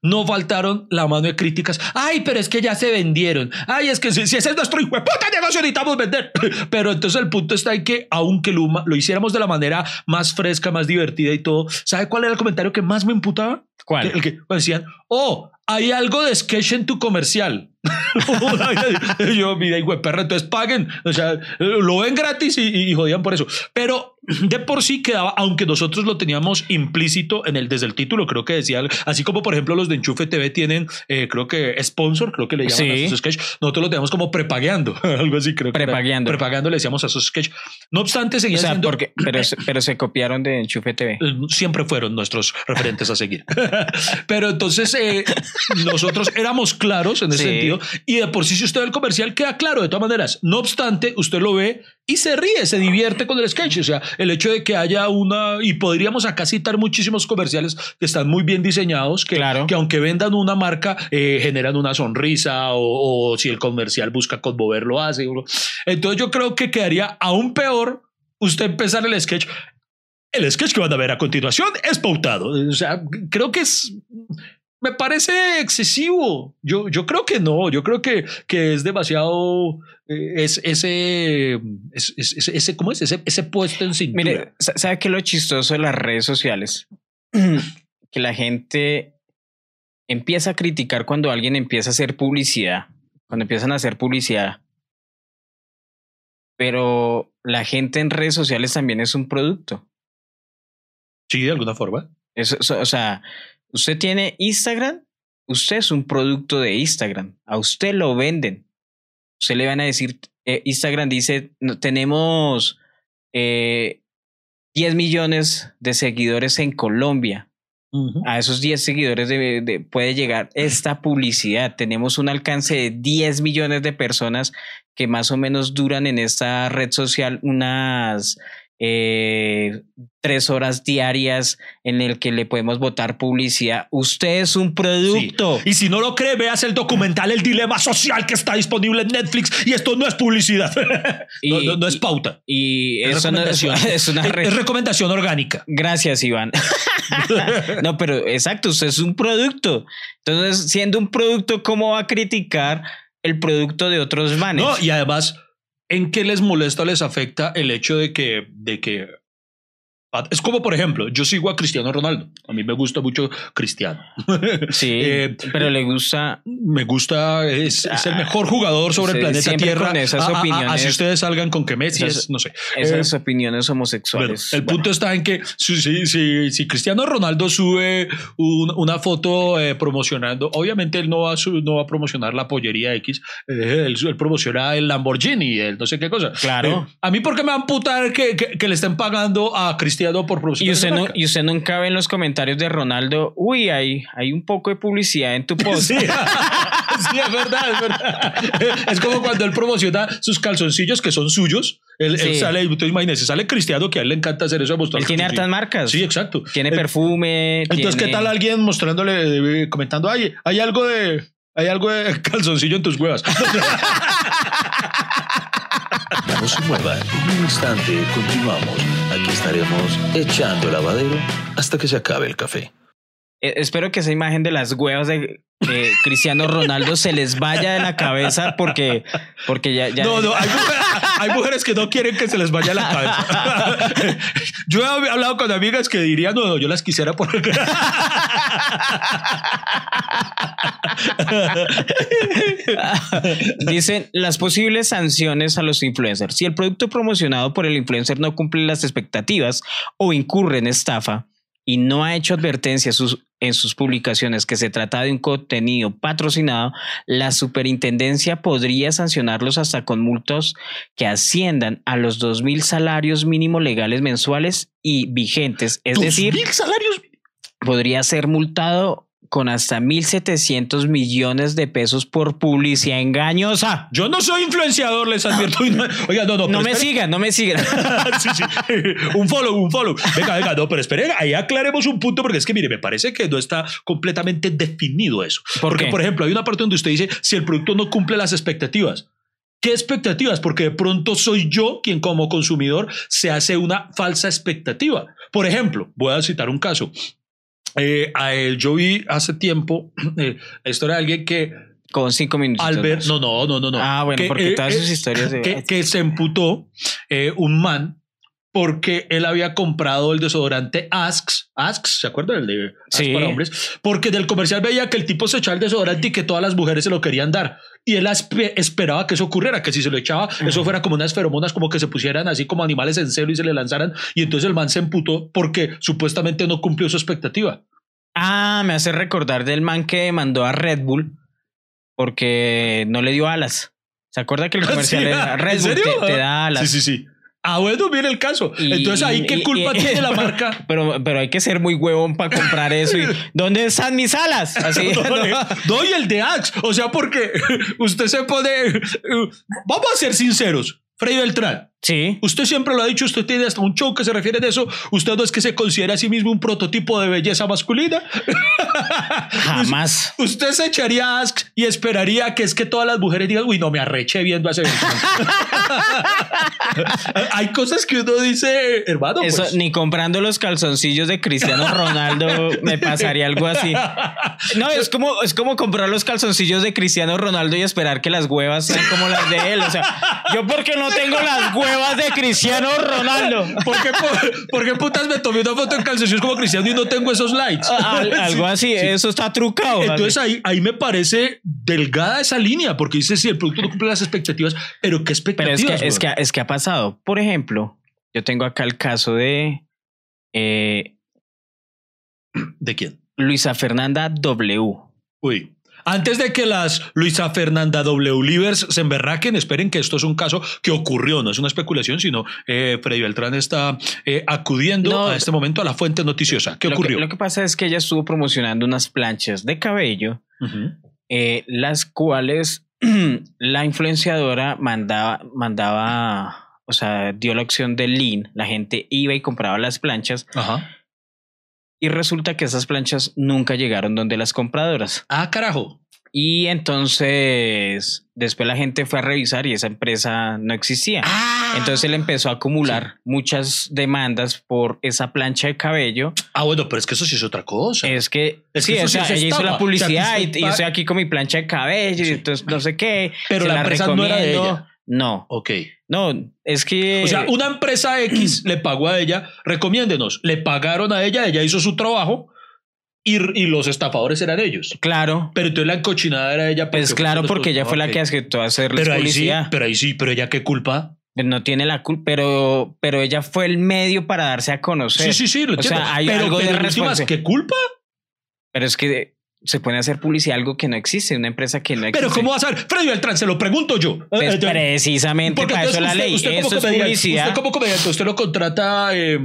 no faltaron la mano de críticas. Ay, pero es que ya se vendieron. Ay, es que si, si ese es nuestro hijo de puta negocio, necesitamos vender. Pero entonces el punto está en que, aunque lo, lo hiciéramos de la manera más fresca, más divertida y todo, ¿sabe cuál era el comentario que más me imputaba? ¿Cuál? El que decían, oh, hay algo de sketch en tu comercial. yo, mi hijo perra, entonces paguen. O sea, lo ven gratis y, y, jodían por eso. Pero de por sí quedaba, aunque nosotros lo teníamos implícito en el, desde el título, creo que decía, así como por ejemplo los de Enchufe TV tienen, eh, creo que sponsor, creo que le llaman a sus sketch, nosotros lo teníamos como prepagueando, algo así creo que. Prepagueando. Prepagando le decíamos a sus sketch. No obstante, seguía o sea, porque, pero, pero se copiaron de Enchufe TV. Eh, siempre fueron nuestros referentes a seguir. pero entonces eh, nosotros éramos claros en ese sentido y de por sí si usted ve el comercial queda claro de todas maneras. No obstante, usted lo ve y se ríe, se divierte con el sketch. O sea, el hecho de que haya una, y podríamos acá citar muchísimos comerciales que están muy bien diseñados, que, que aunque vendan una marca, eh, generan una sonrisa o, si el comercial busca conmover, lo hace. Entonces yo creo que quedaría aún peor usted empezar el sketch. El sketch que van a ver a continuación es pautado. O sea, creo que es me parece excesivo. Yo, yo creo que no, yo creo que, que es demasiado eh, es, ese, ese, ¿cómo es? Ese, ese puesto en cintura. Mire, ¿sabe qué es lo chistoso de las redes sociales? que la gente empieza a criticar cuando alguien empieza a hacer publicidad, cuando empiezan a hacer publicidad. Pero la gente en redes sociales también es un producto. Sí, de alguna forma. O sea, Usted tiene Instagram, usted es un producto de Instagram, a usted lo venden. Usted le van a decir, eh, Instagram dice, tenemos eh, 10 millones de seguidores en Colombia. A esos 10 seguidores de, puede llegar esta publicidad. Tenemos un alcance de 10 millones de personas que más o menos duran en esta red social unas eh, tres horas diarias en el que le podemos votar publicidad. Usted es un producto. Y si no lo cree, veas el documental El Dilema Social que está disponible en Netflix y esto no es publicidad. no, es pauta. Y es, recomendación. Es, una recomendación orgánica. Gracias, Iván. no, pero exacto, usted es un producto. Entonces, siendo un producto, ¿cómo va a criticar el producto de otros manes? No, y además ¿En qué les molesta, les afecta el hecho de que, de que es como, por ejemplo, yo sigo a Cristiano Ronaldo. A mí me gusta mucho Cristiano. Sí, eh, pero le gusta. Me gusta, es, el mejor jugador sobre el planeta Tierra. Con esas opiniones. Así ustedes salgan con que Messi es, no sé. Esas eh, opiniones homosexuales. el punto está en que si, si, si, Cristiano Ronaldo sube una foto eh, promocionando, obviamente él no va, a no va a promocionar la pollería X, él, promociona el Lamborghini, el no sé qué cosa. Claro. a mí, ¿por qué me van a amputar que, que, que le estén pagando a Cristiano? Por Y usted, no, y usted nunca ve en los comentarios de Ronaldo, uy, hay, hay un poco de publicidad en tu post. sí, es verdad, es verdad. Es como cuando él promociona sus calzoncillos que son suyos. Él, sale, tú imagínese, sale Cristiano, que a él le encanta hacer eso. Él tiene hartas marcas. Sí, exacto. Tiene perfume. Entonces, ¿qué tal alguien mostrándole, comentando, ay, hay algo de, hay algo de calzoncillo en tus huevas? No se muevan. En un instante continuamos. Aquí estaremos echando lavadero hasta que se acabe el café. Eh, espero que esa imagen de las huevas de Cristiano Ronaldo se les vaya de la cabeza porque, porque ya, No, no, hay mujeres, que no quieren que se les vaya la cabeza. Yo he hablado con amigas que dirían, no, no yo las quisiera poner. Dicen las posibles sanciones a los influencers. Si el producto promocionado por el influencer no cumple las expectativas o incurre en estafa, y no ha hecho advertencia en sus publicaciones que se trata de un contenido patrocinado, la superintendencia podría sancionarlos hasta con multos que asciendan a los dos mil salarios mínimos legales mensuales y vigentes. Es decir, salarios? podría ser multado con hasta 1.700 millones de pesos por publicidad engañosa. Yo no soy influenciador, les advierto. Oiga, no, no. No me sigan, no me sigan. sí, sí. Un follow, un follow. Venga, venga, no, pero esperen, ahí aclaremos un punto porque es que, mire, me parece que no está completamente definido eso. porque, por ejemplo, hay una parte donde usted dice si el producto no cumple las expectativas. ¿Qué expectativas? Porque de pronto soy yo quien como consumidor se hace una falsa expectativa. Por ejemplo, voy a citar un caso. Eh, a él, yo vi hace tiempo eh, la historia de alguien que con cinco minutos. Albert, no, no, no, no, no. Ah, bueno, porque todas sus historias de... que, se emputó eh, un man porque él había comprado el desodorante Asks, Asks, ¿se acuerdan? El de Asks para hombres, porque del comercial veía que el tipo se echaba el desodorante y que todas las mujeres se lo querían dar. Y él esperaba que eso ocurriera, que si se lo echaba, eso fuera como unas feromonas, como que se pusieran así como animales en celo y se le lanzaran. Y entonces el man se emputó porque supuestamente no cumplió su expectativa. Ah, me hace recordar del man que mandó a Red Bull porque no le dio alas. ¿Se acuerda que el comercial Sí, era Red ¿en Bull te da alas? Sí, sí, sí. Ah, bueno, viene el caso. Y- Entonces ahí, ¿qué culpa y- tiene la marca? Pero, pero hay que ser muy huevón para comprar eso. Y, ¿Dónde están mis alas? Así, No, ¿no? le- no, y el de Axe. O sea, porque usted se pone. Vamos a ser sinceros. Freddy Beltrán, Sí. usted siempre lo ha dicho, usted tiene hasta un show que se refiere a eso. Usted no es que se considere a sí mismo un prototipo de belleza masculina. Jamás. Usted se echaría Axe y esperaría que es que todas las mujeres digan, uy, no me arreché viendo a ese Beltrán". Hay cosas que uno dice, hermano. Eso, pues, ni comprando los calzoncillos de Cristiano Ronaldo me pasaría algo así. No, es como, es como comprar los calzoncillos de Cristiano Ronaldo y esperar que las huevas sean como las de él. O sea, yo porque no tengo las huevas de Cristiano Ronaldo. ¿Por qué, por, por qué putas me tomé una foto en calzoncillos como cristiano y no tengo esos likes? Al- algo así, eso está trucado. Entonces ahí, ahí me parece delgada esa línea, porque dice si el producto no cumple las expectativas, pero ¿qué Pero expectativas? es que, es, que, es que ha pasado. Por ejemplo, yo tengo acá el caso de eh, ¿De quién? Luisa Fernanda W. Uy. Antes de que las Luisa Fernanda W. Livers se emberraquen, esperen que esto es un caso que ocurrió, no es una especulación, sino eh, Freddy Beltrán está eh, acudiendo No. a este momento a la fuente noticiosa. ¿Qué Lo ocurrió? Que, lo que pasa es que ella estuvo promocionando unas planchas de cabello, eh, las cuales la influenciadora mandaba, mandaba, o sea, dio la opción de lean. La gente iba y compraba las planchas Ajá. Y resulta que esas planchas nunca llegaron donde las compradoras. Ah, carajo. Y entonces después la gente fue a revisar y esa empresa no existía. Ah. Entonces él empezó a acumular muchas demandas por esa plancha de cabello. Ah, bueno, pero es que eso sí es otra cosa. Es que, Es sí, eso o sea, ella hizo la publicidad O sea, y, y estoy aquí con mi plancha de cabello y entonces no sé qué. Pero la empresa no era de recomiendo. ella. No, Ok. No, es que. O sea, una empresa X le pagó a ella, recomiéndenos, le pagaron a ella, ella hizo su trabajo y, y los estafadores eran ellos. Claro. Pero entonces la encochinada era ella. Pues claro, porque ella fue la que aceptó Pero ahí sí, pero ahí sí, pero ella qué culpa. No tiene la culpa, pero, pero ella fue el medio para darse a conocer. Sí, sí, sí, lo O entiendo. sea, hay pero, algo de pero en últimas, ¿qué culpa? Pero es que se pone a hacer publicidad algo que no existe, una empresa que no existe. Pero ¿cómo vas a ver? Freddy Beltrán, se lo pregunto yo. Pues Eh, precisamente porque para eso entonces la usted- ley. usted eso es comediante- publicidad. Usted como comediante, usted lo contrata eh,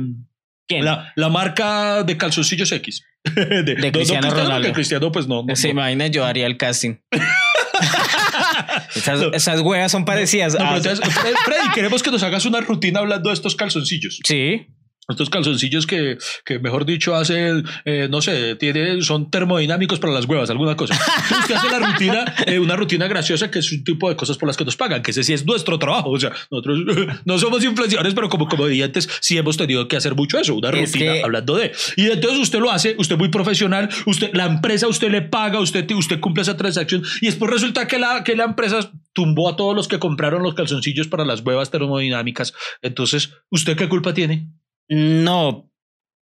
¿Quién? la, la marca de calzoncillos X. de, Cristiano Ronaldo. porque Cristiano, pues no. no, Se imagina, yo haría el casting. esas, esas huevas son parecidas. Pero entonces, Fred- Freddy, queremos que nos hagas una rutina hablando de estos calzoncillos. sí, Estos calzoncillos que, que mejor dicho, hacen, eh, no sé, tiene, son termodinámicos para las huevas, alguna cosa. Entonces, usted hace la rutina, eh, una rutina graciosa que es un tipo de cosas por las que nos pagan, que ese sí es nuestro trabajo. O sea, nosotros no somos influenciadores, pero como comediantes sí hemos tenido que hacer mucho eso, una Es rutina que- hablando de. Y entonces usted lo hace, usted muy profesional, usted, la empresa usted le paga, usted, usted cumple esa transacción y después resulta que la, que la empresa tumbó a todos los que compraron los calzoncillos para las huevas termodinámicas. Entonces, ¿usted qué culpa tiene? No,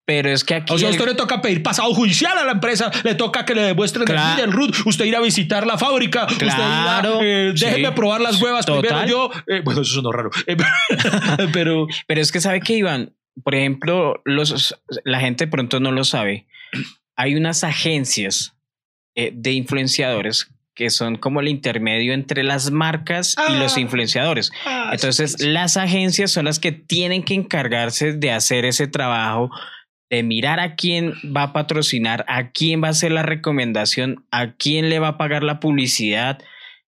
pero es que aquí. O sea, a el- usted le toca pedir pasado judicial a la empresa, le toca que le demuestren Claro. el RUT, usted ir a visitar la fábrica, usted ir a, Claro, eh, déjeme sí. probar las huevas Total. primero yo. eh, bueno, eso sonó raro. Eh, pero Pero es que sabe que Iván, por ejemplo, los, la gente de pronto no lo sabe. Hay unas agencias de influenciadores que son como el intermedio entre las marcas y los Ah. influenciadores. Entonces, las agencias son las que tienen que encargarse de hacer ese trabajo, de mirar a quién va a patrocinar, a quién va a hacer la recomendación, a quién le va a pagar la publicidad,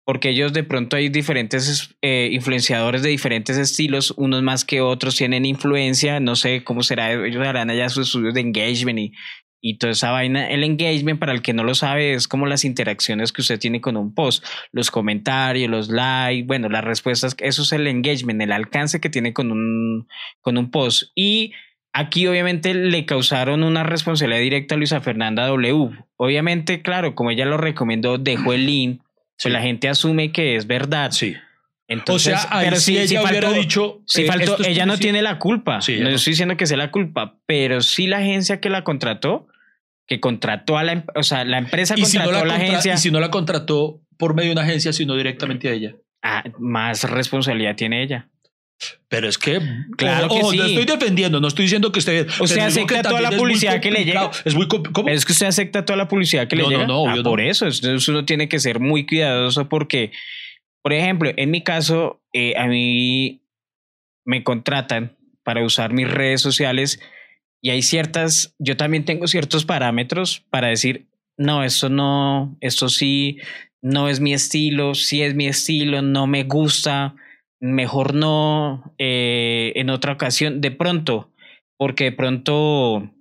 porque ellos de pronto hay diferentes eh, influenciadores de diferentes estilos, unos más que otros tienen influencia, no sé cómo será, ellos harán allá sus estudios de engagement y, y toda esa vaina. El engagement, para el que no lo sabe, es como las interacciones que usted tiene con un post, los comentarios, los likes, bueno, las respuestas, eso es el engagement, el alcance que tiene con un, con un post. Y aquí obviamente le causaron una responsabilidad directa a Luisa Fernanda W. Obviamente, claro, como ella lo recomendó, dejó el link, Sí. pues la gente asume que es verdad. sí. Entonces, o sea, ahí sí ella hubiera dicho. Sí eh, faltó, es ella no tiene la culpa. Sí, no no. estoy diciendo que sea la culpa, pero sí la agencia que la contrató, que contrató a la, em- o sea, la empresa Y si, no contrató la a la contra- agencia. y si no la contrató, por medio de una agencia, sino directamente a ella. Ah, más responsabilidad tiene ella. Pero es que, Claro que ojo, sí. no estoy defendiendo, no estoy diciendo que usted. Usted acepta toda la publicidad que le complicado. Es muy ¿cómo? Es que usted acepta toda la publicidad que le No, no, llega. no, Ah, obvio por eso, entonces uno tiene que ser muy cuidadoso porque, por ejemplo, en mi caso, eh, a mí me contratan para usar mis redes sociales y hay ciertas, yo también tengo ciertos parámetros para decir, no, esto no, esto sí, no es mi estilo, sí es mi estilo, no me gusta, mejor no, eh, en otra ocasión, de pronto, porque de pronto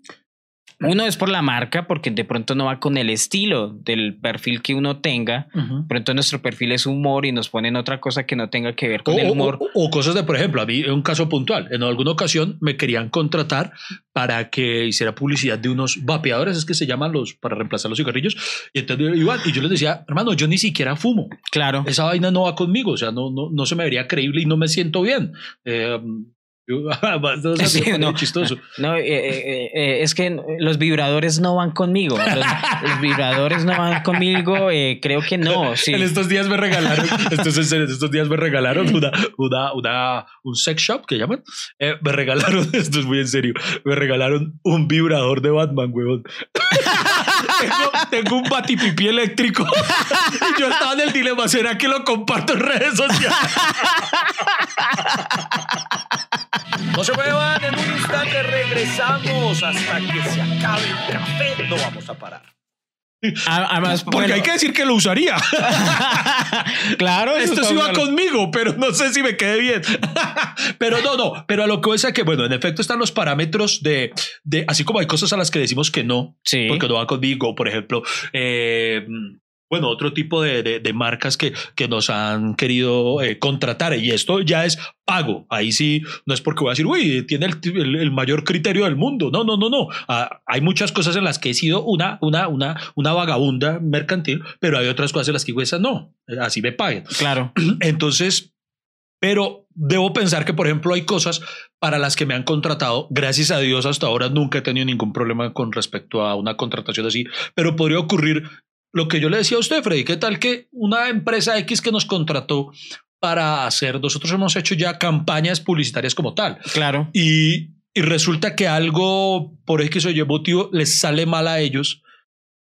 uno es por la marca, porque de pronto no va con el estilo del perfil que uno tenga. De pronto nuestro perfil es humor y nos ponen otra cosa que no tenga que ver con O, el humor. o- o cosas de, por ejemplo, a mí un caso puntual. En alguna ocasión me querían contratar para que hiciera publicidad de unos vapeadores, es que se llaman los para reemplazar los cigarrillos. Y entonces iban y yo les decía, hermano, yo ni siquiera fumo. Claro. Esa vaina no va conmigo, o sea, no, no, no se me vería creíble y no me siento bien. Eh, yo- Sí, no. chistoso. No, eh, eh, eh, es que los vibradores no van conmigo. Los, los vibradores no van conmigo. creo que no. Sí. En estos días me regalaron, esto es en estos días me regalaron una, una, una, un sex shop que llaman. Me regalaron, esto es muy en serio, me regalaron un vibrador de Batman, huevón. tengo, tengo un batipipí eléctrico. y yo estaba en el dilema, ¿será que lo comparto en redes sociales? No se muevan, en un instante regresamos hasta que se acabe el café. No vamos a parar. Además, Porque bueno, hay que decir que lo usaría. claro, Esto sí va conmigo, pero no sé si me quede bien. pero no, no, pero a lo que voy es que, bueno, en efecto están los parámetros de, de, así como hay cosas a las que decimos que no, Sí. porque no va conmigo, por ejemplo, eh, bueno, otro tipo de, de- de marcas que, que nos han querido eh, contratar y esto ya es pago. Ahí sí, no es porque voy a decir, uy, tiene el, el- el mayor criterio del mundo. No, no, no, no. Ah, hay muchas cosas en las que he sido una, una, una, una vagabunda mercantil, pero hay otras cosas en las que digo, esas no, así me paguen. Claro. Entonces, pero debo pensar que, por ejemplo, hay cosas para las que me han contratado. Gracias a Dios, hasta ahora nunca he tenido ningún problema con respecto a una contratación así, pero podría ocurrir lo que yo le decía a usted, Freddy. ¿Qué tal que una empresa X que nos contrató para hacer, nosotros hemos hecho ya campañas publicitarias como tal, Claro. y, y resulta que algo por X o Y motivo les sale mal a ellos?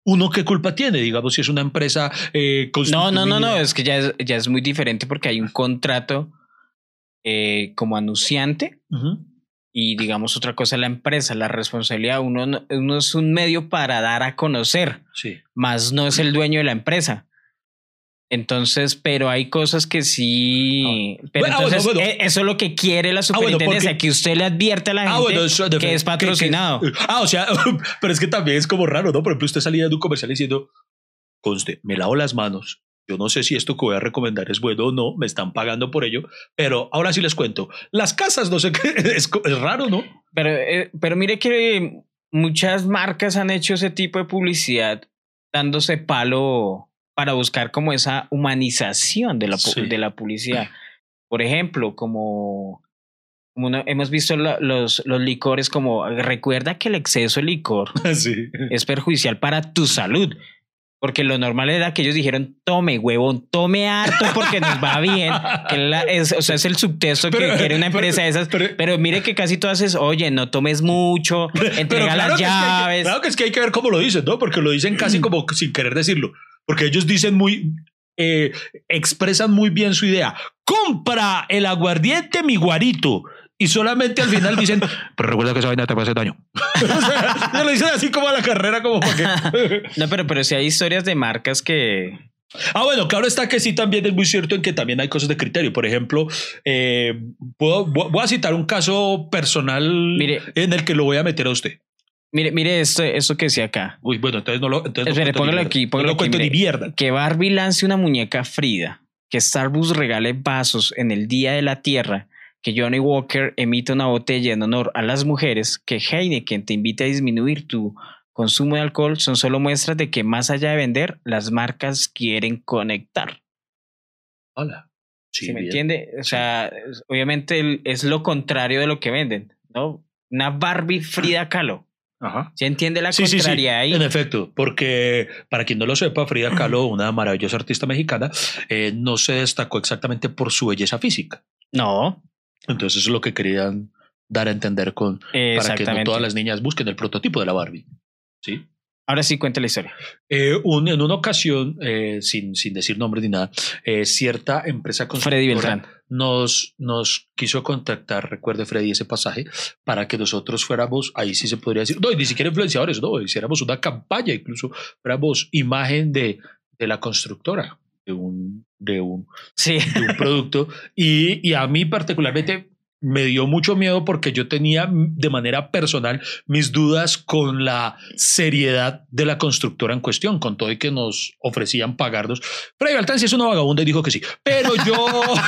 ¿Uno qué culpa tiene? Digamos, si es una empresa eh, No, no, no, no, es que ya es, ya es muy diferente porque hay un contrato eh, como anunciante. Y digamos otra cosa la empresa, la responsabilidad. Uno, no- uno es un medio para dar a conocer, Sí. más no es el dueño de la empresa. Entonces, pero hay cosas que sí. Pero Bueno, ah, bueno, entonces, bueno. eh, eso es lo que quiere la Ah, bueno, superintendencia, porque- que usted le advierte a la gente de- que es patrocinado. ah, o sea, pero es que también es como raro, ¿no? Por ejemplo, usted salía de un comercial diciendo, conste, me lavo las manos. Yo no sé si esto que voy a recomendar es bueno o no, me están pagando por ello, pero ahora sí les cuento. Las casas, no sé qué, es, raro, ¿no? Pero, eh, pero mire que muchas marcas han hecho ese tipo de publicidad dándose palo para buscar como esa humanización de la, Sí. de la publicidad. Por ejemplo, como, hemos visto la- los, los licores como recuerda que el exceso de licor sí. es perjudicial para tu salud. Porque lo normal era que ellos dijeron, tome, huevón, tome harto porque nos va bien. Que la- es, o sea, es el subtexto que quiere una empresa de esas. pero- Pero, mire que casi todas es, oye, no tomes mucho, entrega las que llaves. claro que es que hay que ver cómo lo dicen, ¿no? Porque lo dicen casi como sin querer decirlo. Porque ellos dicen muy, eh, expresan muy bien su idea. Compra el aguardiente mi guarito. Y solamente al final dicen, pero recuerda que esa vaina te puede hacer daño. o sea, lo dicen así como a la carrera, como para que... No, pero, pero sí hay historias de marcas que. Ah, bueno, claro está que sí también es muy cierto en que también hay cosas de criterio. Por ejemplo, eh, puedo, voy a citar un caso personal Mire. en el que lo voy a meter a usted. Mire, mire esto, esto que decía acá. Uy, bueno, entonces no lo. Entonces no Espere, póngalo aquí, No póngalo lo aquí, cuento ni mierda. Que Barbie lance una muñeca Frida, que Starbucks regale vasos en el Día de la Tierra, que Johnny Walker emita una botella en honor a las mujeres, que Heineken te invite a disminuir tu consumo de alcohol, son solo muestras de que más allá de vender, las marcas quieren conectar. Hola. Sí, ¿Sí me entiende? O sea, obviamente es lo contrario de lo que venden, ¿no? Una Barbie Frida Kahlo. Ajá. ¿Se entiende la Sí, sí, sí, contrariedad ahí? en efecto, porque para quien no lo sepa, Frida Kahlo, una maravillosa artista mexicana, eh, no se destacó exactamente por su belleza física. No, Entonces eso es lo que querían dar a entender con para que no todas las niñas busquen el prototipo de la Barbie. ¿Sí? Ahora sí, cuenta la historia. Eh, un- en una ocasión, eh, sin, sin decir nombres ni nada, eh, cierta empresa Freddy constructora nos, nos quiso contactar, recuerde Freddy ese pasaje, para que nosotros fuéramos, ahí sí se podría decir, no, ni siquiera influenciadores, no, hiciéramos una campaña, incluso fuéramos imagen de, de la constructora, de un, de un, Sí. de un producto. Y, y a mí particularmente me dio mucho miedo porque yo tenía de manera personal mis dudas con la seriedad de la constructora en cuestión, con todo y que nos ofrecían pagarnos. Freddy Beltrán sí es una vagabunda y dijo que sí, pero yo...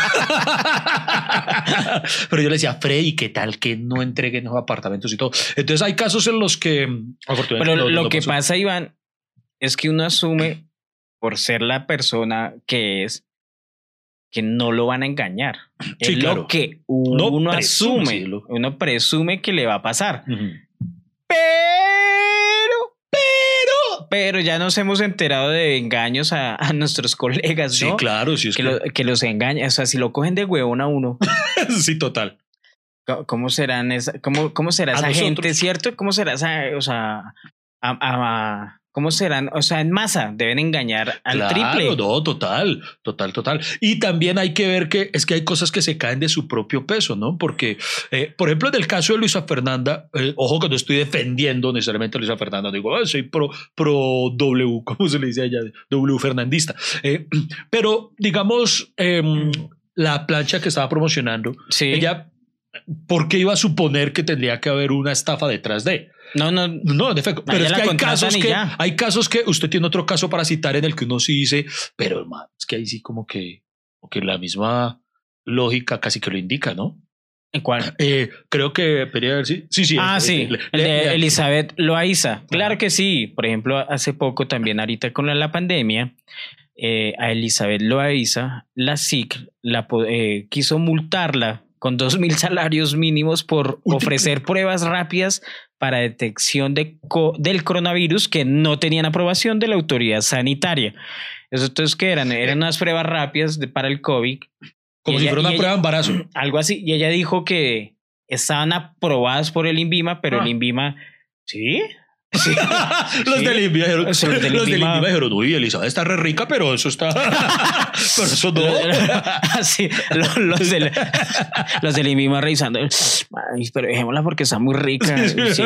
pero yo le decía, Freddy, ¿qué tal que no entreguen los apartamentos y todo? Entonces hay casos en los que... Pero no- lo no que pasó. pasa, Iván, es que uno asume, por ser la persona que es, que no lo van a engañar. Sí, es claro. lo que Uno uno, presume, asume. sí, lo- Uno presume que le va a pasar. Ujú. Pero, pero, pero ya nos hemos enterado de engaños a, a nuestros colegas, Sí, ¿no? claro, sí, es que, que- lo- que los engañan. O sea, si lo cogen de huevón a uno, sí, total. ¿cómo- ¿cómo serán esa, cómo, cómo será A esa nosotros. gente, cierto? ¿Cómo será esa, o sea, a- a- cómo serán, o sea, en masa deben engañar al Claro, triple? No, total, total, total. Y también hay que ver que es que hay cosas que se caen de su propio peso, ¿no? Porque, eh, por ejemplo, en el caso de Luisa Fernanda, eh, ojo que no estoy defendiendo necesariamente a Luisa Fernanda, digo, "Ah, soy pro, pro W, ¿cómo se le dice allá? W Fernandista. Eh, pero, digamos, em, la plancha que estaba promocionando, Sí. ella, ¿por qué iba a suponer que tendría que haber una estafa detrás de? No, no, No, en efecto. A Pero es que hay casos que, hay casos que usted tiene otro caso para citar en el que uno sí dice, pero hermano, es que ahí sí como que, como que la misma lógica casi que lo indica, ¿no? ¿en cuál? Eh, creo que, si, sí, sí. Ah, eh, sí, el de le- Elizabeth Loaiza. Claro que sí. Por ejemplo, hace poco también, ahorita con la, la pandemia, eh, a Elizabeth Loaiza, la SIC la, eh, quiso multarla con dos mil salarios mínimos por ofrecer pruebas rápidas para detección de co- del coronavirus que no tenían aprobación de la autoridad sanitaria. Eso entonces, ¿qué eran? Eran unas pruebas rápidas de- para el COVID como si ella- fuera una prueba de embarazo. algo así. Y ella dijo que estaban aprobadas por el INVIMA, pero Ah. el INVIMA, ¿sí? Sí. los Sí. sea, los del los INVIMA dijeron, uy, Elizabeth está re rica, pero eso está, pero eso no. Lo- los, del, los del INVIMA revisando. Ay, pero dejémosla porque está muy rica. Sí,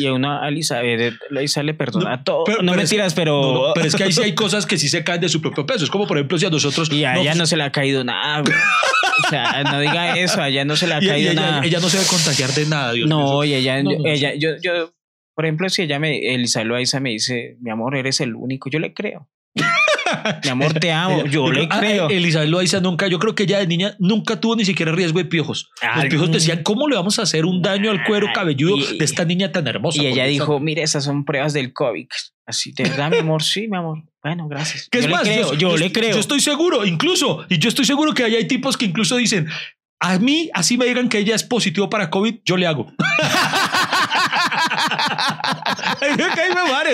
y, a una a Elizabeth, Elisa le perdona todo. pero- no pero es- mentiras, pero. No, no, pero es que ahí sí hay cosas que sí se caen de su propio peso. Es como, por ejemplo, si a nosotros... y a ella no se le ha caído nada. O sea, no diga eso, a ella no se le ha y- y caído ella, nada. ella no se debe contagiar de nada, Dios mío. No, y ella, No, no, ella, yo, yo, por ejemplo, si ella me, Elisa Loaiza me dice, mi amor, eres el único, yo le creo. mi amor, te amo, yo le ah, creo. Elizabeth Loaiza nunca, yo creo que ella de niña nunca tuvo ni siquiera riesgo de piojos. Los piojos decían, ¿cómo le vamos a hacer un daño al cuero cabelludo y- de esta niña tan hermosa? y ella dijo, mire, esas son pruebas del COVID. Así, ¿de verdad, mi amor? Sí, mi amor. Bueno, gracias. ¿Qué yo es le más? creo, yo, le creo. Yo estoy seguro, incluso, y yo estoy seguro que ahí hay tipos que incluso dicen, a mí, así me digan que ella es positivo para COVID, yo le hago.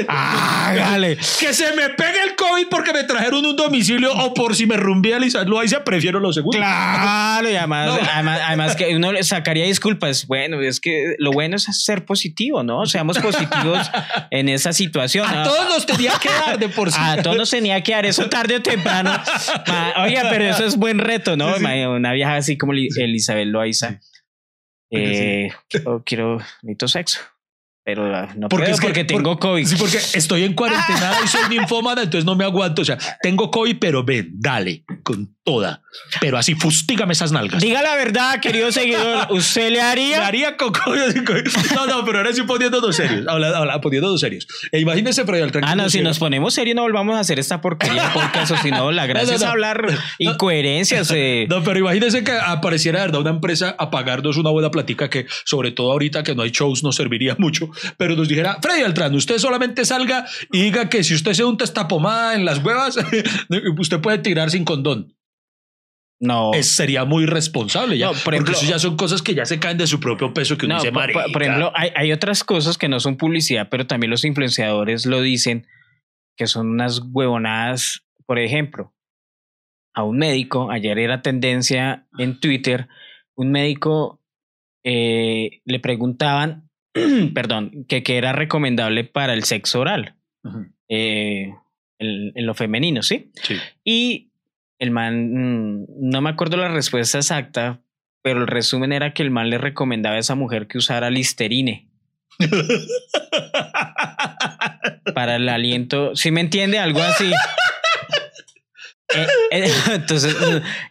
Ay, que ahí se me pegue el COVID porque me trajeron un domicilio o por si me rumbé a Loaiza, prefiero lo segundo. Claro, y además, No. además, además que uno le sacaría disculpas. Bueno, es que lo bueno es ser positivo, ¿no? Seamos positivos en esa situación. A ¿no? todos nos tenía que dar de por sí. A todos nos tenía que dar eso tarde o temprano. Oiga, pero eso es buen reto, ¿no? Sí, sí. Ma- Una vieja así como Li- Elizabeth Loaiza. Eh, quiero, quiero, necesito sexo. Pero no Porque puedo es que- porque tengo por- COVID. Sí, porque estoy en cuarentena y soy ninfómana, entonces no me aguanto. O sea, tengo COVID, pero ven, dale, con toda. Pero así, fustígame esas nalgas. Diga la verdad, querido seguidor. ¿Usted le haría? haría con COVID. No, no, pero ahora sí poniéndonos serios. Habla, habla, poniéndonos serios. E imagínese, Freddy Beltrán, Ah, no, si nos ponemos serios no volvamos a hacer esta porquería podcast, o si no, la gracia No, no, es no. hablar incoherencias. eh. No, pero imagínese que apareciera, de verdad, una empresa a pagarnos una buena platica que, sobre todo ahorita que no hay shows, nos serviría mucho. Pero nos dijera, Freddy Beltrán, usted solamente salga y diga que si usted se unta esta pomada en las huevas, usted puede tirar sin condón. No. es- sería muy responsable ya. No, por porque ejemplo- eso ya son cosas que ya se caen de su propio peso que uno No, dice, por, por ejemplo, hay, hay otras cosas que no son publicidad, pero también los influenciadores lo dicen, que son unas huevonadas. Por ejemplo, a un médico, ayer era tendencia en Twitter, un médico eh, le preguntaban, perdón, que qué era recomendable para el sexo oral, eh, en, en lo femenino, ¿sí? sí. Y el man, mm, no me acuerdo la respuesta exacta, pero el resumen era que el man le recomendaba a esa mujer que usara Listerine para el aliento. ¿Sí me entiende? Algo así. Eh, eh, entonces,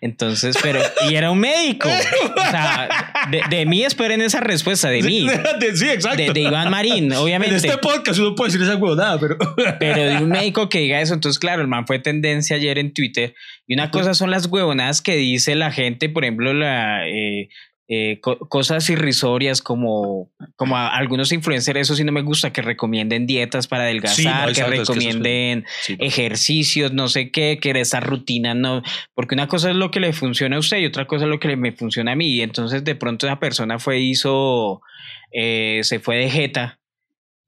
entonces, pero, y era un médico. O sea, de, de mí esperen esa respuesta, de mí. De- sí, exacto. De, de Iván Marín, en obviamente. este podcast uno puede decir esa huevonada, pero... pero de un médico que diga eso. Entonces, claro, el man fue tendencia ayer en Twitter. Y una cosa son las huevonadas que dice la gente, por ejemplo, la, eh, eh, co- cosas irrisorias como, como a algunos influencers, eso sí no me gusta, que recomienden dietas para adelgazar, Sí, no, que exacto, es que es- recomienden Sí, no. ejercicios, no sé qué, que esa rutina no, porque una cosa es lo que le funciona a usted y otra cosa es lo que le- me funciona a mí. Y entonces de pronto esa persona fue, hizo, eh, se fue de jeta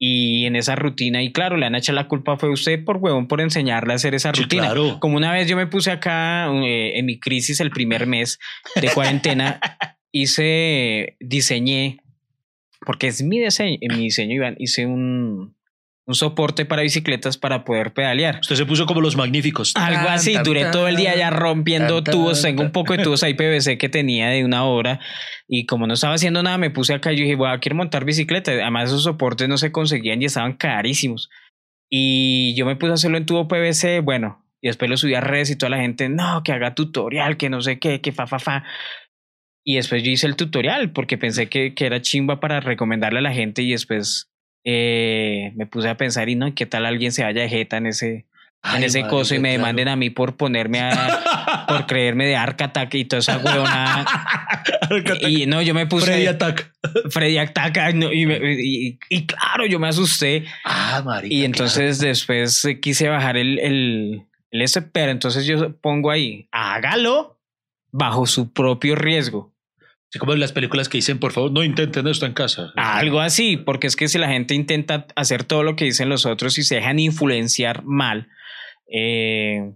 y en esa rutina, y claro, le han hecho la culpa fue usted por huevón por enseñarle a hacer esa Sí, rutina. claro. Como una vez yo me puse acá eh, en mi crisis el primer mes de cuarentena, hice, diseñé, porque es mi diseño, mi diseño, Iván, hice un, un soporte para bicicletas para poder pedalear. Usted se puso como los magníficos. Algo así, duré todo el día ya rompiendo tubos, tengo un poco de tubos ahí PVC que tenía de una hora y como no estaba haciendo nada me puse acá y yo dije, voy a quiero montar bicicleta, además esos soportes no se conseguían y estaban carísimos y yo me puse a hacerlo en tubo PVC, bueno, y después lo subí a redes y toda la gente, no, que haga tutorial, que no sé qué, que fa, fa, fa. Y después yo hice el tutorial porque pensé que, que era chimba para recomendarle a la gente y después eh, me puse a pensar y no, ¿qué tal alguien se vaya de jeta en ese, en Ay, ese marica, coso y me claro. demanden a mí por ponerme a, por creerme de Arc Attack y toda esa huevona. y no, yo me puse Freddy Attack. Freddy Attack no, y, me- y- y claro, yo me asusté Ah, marica. y entonces después eh, quise bajar el, el, el ese, pero entonces yo pongo ahí, hágalo bajo su propio riesgo. Sí, como en las películas que dicen, por favor, no intenten esto en casa. Algo así, porque es que si la gente intenta hacer todo lo que dicen los otros y se dejan influenciar mal, eh,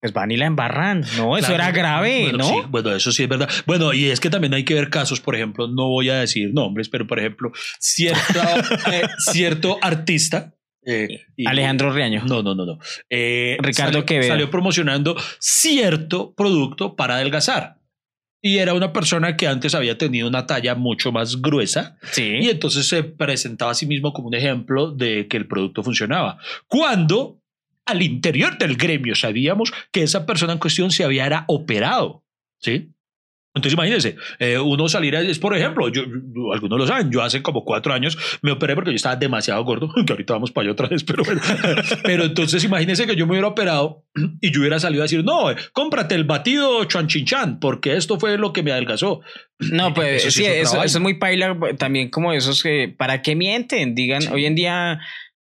pues van y la embarran. No, eso Claro. era grave, Bueno, ¿no? sí, bueno, eso sí es verdad. Bueno, y es que también hay que ver casos, por ejemplo, no voy a decir nombres, pero por ejemplo, cierta, eh, cierto artista. eh, y- Alejandro Riaño. No, no, no, no. Eh, Ricardo salió, Quevedo. Salió promocionando cierto producto para adelgazar. Y era una persona que antes había tenido una talla mucho más gruesa Sí. y entonces se presentaba a sí mismo como un ejemplo de que el producto funcionaba. Cuando al interior del gremio sabíamos que esa persona en cuestión se había era operado, ¿sí? Entonces imagínense, eh, uno salir, es por ejemplo, yo, yo- algunos lo saben, yo hace como cuatro años me operé porque yo estaba demasiado gordo, que ahorita vamos para allá otra vez, pero bueno. pero entonces imagínense que yo me hubiera operado y yo hubiera salido a decir, no, eh, cómprate el batido chuanchinchan, porque esto fue lo que me adelgazó. No, pues Eso sí, eso, es muy paila también como esos que, ¿para qué mienten? Digan, Sí. hoy en día,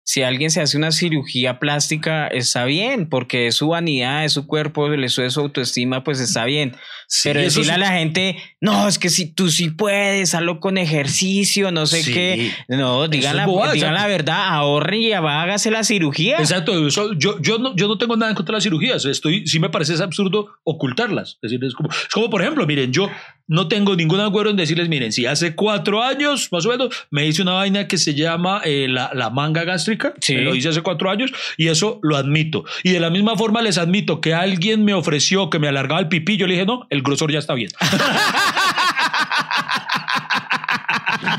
si alguien se hace una cirugía plástica, está bien, porque es su vanidad, es su cuerpo, es su, es su autoestima, pues está bien. Sí, Pero decirle sí- a la gente, no, es que si tú sí puedes, hazlo con ejercicio, no sé Sí. qué. No, digan, es la, bobada, digan la verdad, ahorren y hágase la cirugía. Exacto, eso- yo, yo, no, yo no tengo nada en contra de las cirugías, estoy, sí me parece es absurdo ocultarlas. Es decir, es como, es como, por ejemplo, miren, yo no tengo ningún acuerdo en decirles, miren, si hace cuatro años, más o menos, me hice una vaina que se llama eh, la, la manga gástrica, Sí. me lo hice hace cuatro años, y eso lo admito. Y de la misma forma les admito que alguien me ofreció que me alargaba el pipí, yo le dije, no, el grosor ya está bien.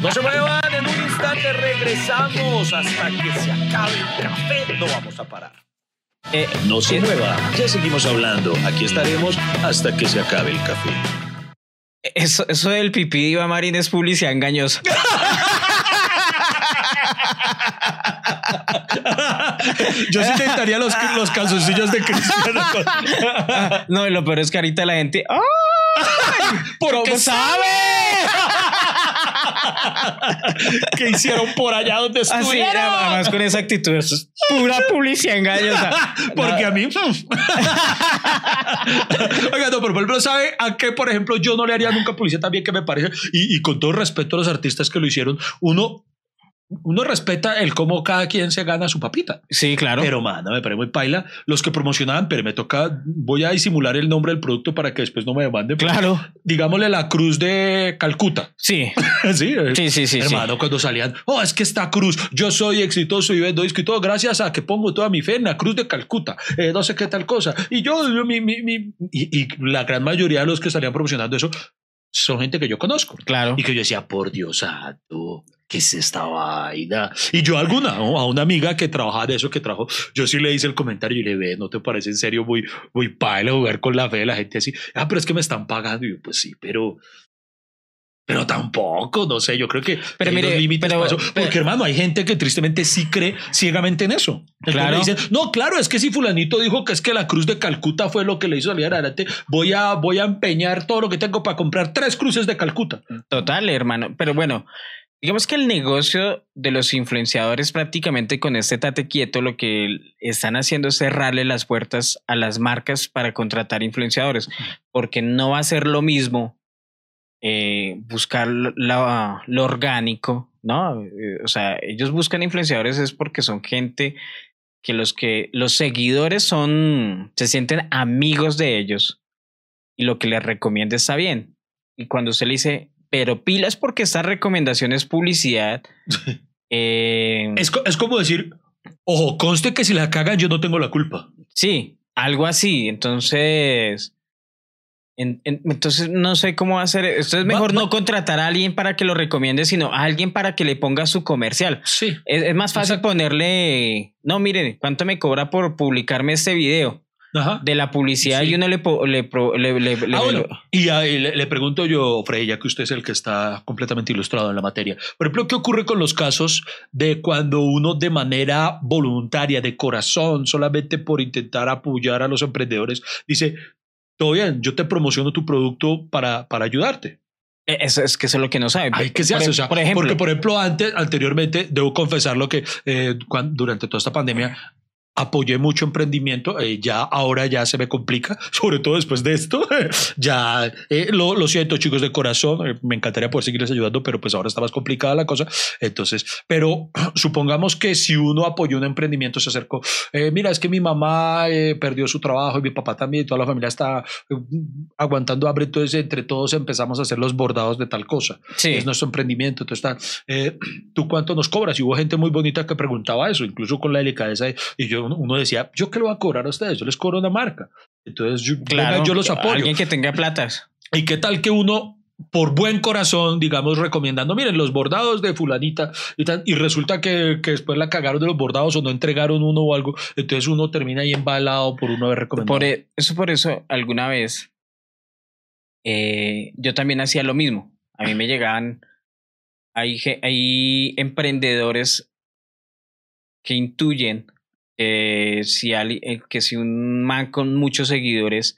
No se muevan, en un instante regresamos hasta que se acabe el café. No vamos a parar. Eh, No se mueva, ya seguimos hablando. Aquí estaremos hasta que se acabe el café. Eso, eso del pipí de Iván Marín es publicidad engañosa. yo sí intentaría los, los calzoncillos de Cristiano. No, y lo peor es que ahorita la gente. ¡Ay! ¿Cómo sabe? ¿Qué hicieron por allá donde Así, estuvieron? además con esa actitud, eso es pura publicidad engañosa. Porque No, a mí. Oiga, no, pero por ejemplo, ¿sabe a qué, por ejemplo, yo no le haría nunca publicidad también que me parece? Y, y con todo respeto a los artistas que lo hicieron, uno, uno respeta el cómo cada quien se gana su papita. Sí, claro. Pero, mano, me parece muy paila. Los que promocionaban, pero me toca, voy a disimular el nombre del producto para que después no me demanden. claro. Digámosle la cruz de Calcuta. Sí, sí, eh, sí, sí, sí. Hermano, cuando salían, oh, es que esta cruz, yo soy exitoso y vendo disco y todo gracias a que pongo toda mi fe en la cruz de Calcuta, eh, no sé qué tal cosa. Y yo, yo, mi, mi, mi- y, y la gran mayoría de los que salían promocionando eso son gente que yo conozco. Claro. Y que yo decía, por Dios santo, ¿qué es esta vaina? Y yo a alguna, ¿no? a una amiga que trabajaba de eso, que trajo, yo sí le hice el comentario y le ve, ¿no te parece en serio muy, muy paila jugar con la fe de la gente así? Ah, pero es que me están pagando. Y yo, pues sí, pero... Pero tampoco, no sé, yo creo que Pero hay mire, límites pero- para eso. pero- porque hermano, hay gente que tristemente sí cree ciegamente en eso. Entonces Claro. dicen, no, claro, es que si fulanito dijo que es que la cruz de Calcuta fue lo que le hizo salir adelante, voy a, voy a empeñar todo lo que tengo para comprar tres cruces de Calcuta. Total, hermano. Pero bueno, digamos que el negocio de los influenciadores prácticamente con este tate quieto lo que están haciendo es cerrarle las puertas a las marcas para contratar influenciadores, porque no va a ser lo mismo eh, buscar la- lo orgánico, ¿no? Eh, o sea, ellos buscan influenciadores es porque son gente que los que los seguidores son se sienten amigos de ellos y lo que les recomienda está bien. Y cuando usted le dice, pero pilas porque esta recomendación es publicidad. eh, Es, es como decir, ojo, conste que si la cagan yo no tengo la culpa. sí, algo así. Entonces, en- en- entonces no sé cómo hacer. Esto es mejor va- no contratar a alguien para que lo recomiende, sino a alguien para que le ponga su comercial. Sí. Es, es más fácil ponerle, no, miren, ¿cuánto me cobra por publicarme este video? Ajá. De la publicidad Sí. y uno le, le, le- le- le- Ah, bueno, y ahí le, le pregunto yo, Frey, ya que usted es el que está completamente ilustrado en la materia. Por ejemplo, ¿qué ocurre con los casos de cuando uno de manera voluntaria, de corazón, solamente por intentar apoyar a los emprendedores, dice, todo bien, yo te promociono tu producto para, para ayudarte? Eh, Eso es que eso es lo que no sabe. Ay, ¿qué se hace? O sea, por ejemplo, porque, por ejemplo, antes, anteriormente, debo confesarlo que eh, cuan- durante toda esta pandemia apoyé mucho emprendimiento, eh, ya ahora ya se me complica, sobre todo después de esto. ya eh, lo, lo siento, chicos de corazón, eh, me encantaría poder seguirles ayudando, pero pues ahora está más complicada la cosa. Entonces, pero supongamos que si uno apoyó un emprendimiento, se acercó, mira, es que mi mamá perdió su trabajo y mi papá también, y toda la familia está aguantando hambre, entonces entre todos empezamos a hacer los bordados de tal cosa sí. es nuestro emprendimiento. Entonces, está, ¿tú cuánto nos cobras? Y hubo gente muy bonita que preguntaba eso, incluso con la delicadeza. de- Y yo, uno decía, ¿yo qué le voy a cobrar a ustedes? Yo les cobro una marca. Entonces, yo, Claro, venga, yo los apoyo. Alguien que tenga platas. ¿Y qué tal que uno, por buen corazón, digamos, recomendando, miren, los bordados de fulanita y tal, y resulta que, que después la cagaron de los bordados o no entregaron uno o algo, entonces uno termina ahí embalado por uno haber recomendado. Por e- eso, por eso, alguna vez eh, yo también hacía lo mismo. A mí me llegaban, hay, hay emprendedores que intuyen que si, ali- eh, que si un man con muchos seguidores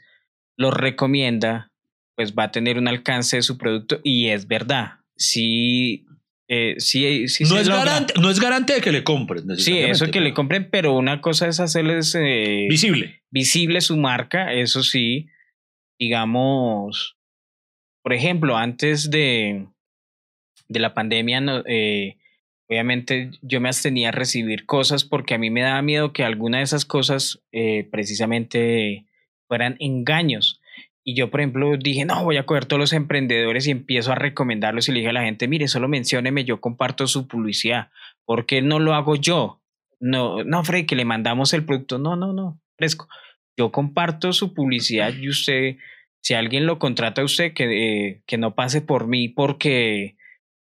los recomienda, pues va a tener un alcance de su producto y es verdad. Sí, eh, sí, sí no, es garante, no es garante de que le compren. Sí, eso que le compren, pero una cosa es hacerles eh, Visible. visible su marca, eso sí, digamos, por ejemplo, antes de, de la pandemia, no, eh, obviamente yo me abstenía a recibir cosas porque a mí me daba miedo que alguna de esas cosas eh, precisamente fueran engaños. Y yo, por ejemplo, dije, no, voy a coger todos los emprendedores y empiezo a recomendarlos y le dije a la gente, mire, solo mencióneme, yo comparto su publicidad. ¿Por qué no lo hago yo? No, no, Freddy, que le mandamos el producto. No, no, no, fresco. Yo comparto su publicidad y usted, si alguien lo contrata a usted, que, eh, que no pase por mí porque,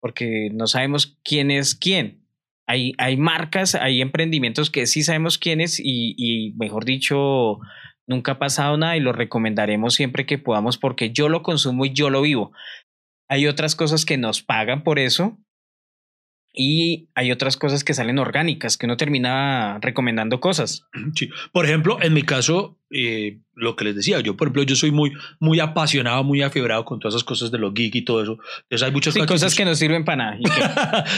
porque no sabemos quién es quién. Hay, hay marcas, hay emprendimientos que sí sabemos quién es y, y, mejor dicho, nunca ha pasado nada y lo recomendaremos siempre que podamos porque yo lo consumo y yo lo vivo. Hay otras cosas que nos pagan por eso Y hay otras cosas que salen orgánicas, que uno termina recomendando cosas. Sí. Por ejemplo, en mi caso, eh, lo que les decía, yo, por ejemplo, yo soy muy, muy apasionado, muy afiebrado con todas esas cosas de los geek y todo eso. Entonces hay muchas Sí, cosas que no sirven para nada.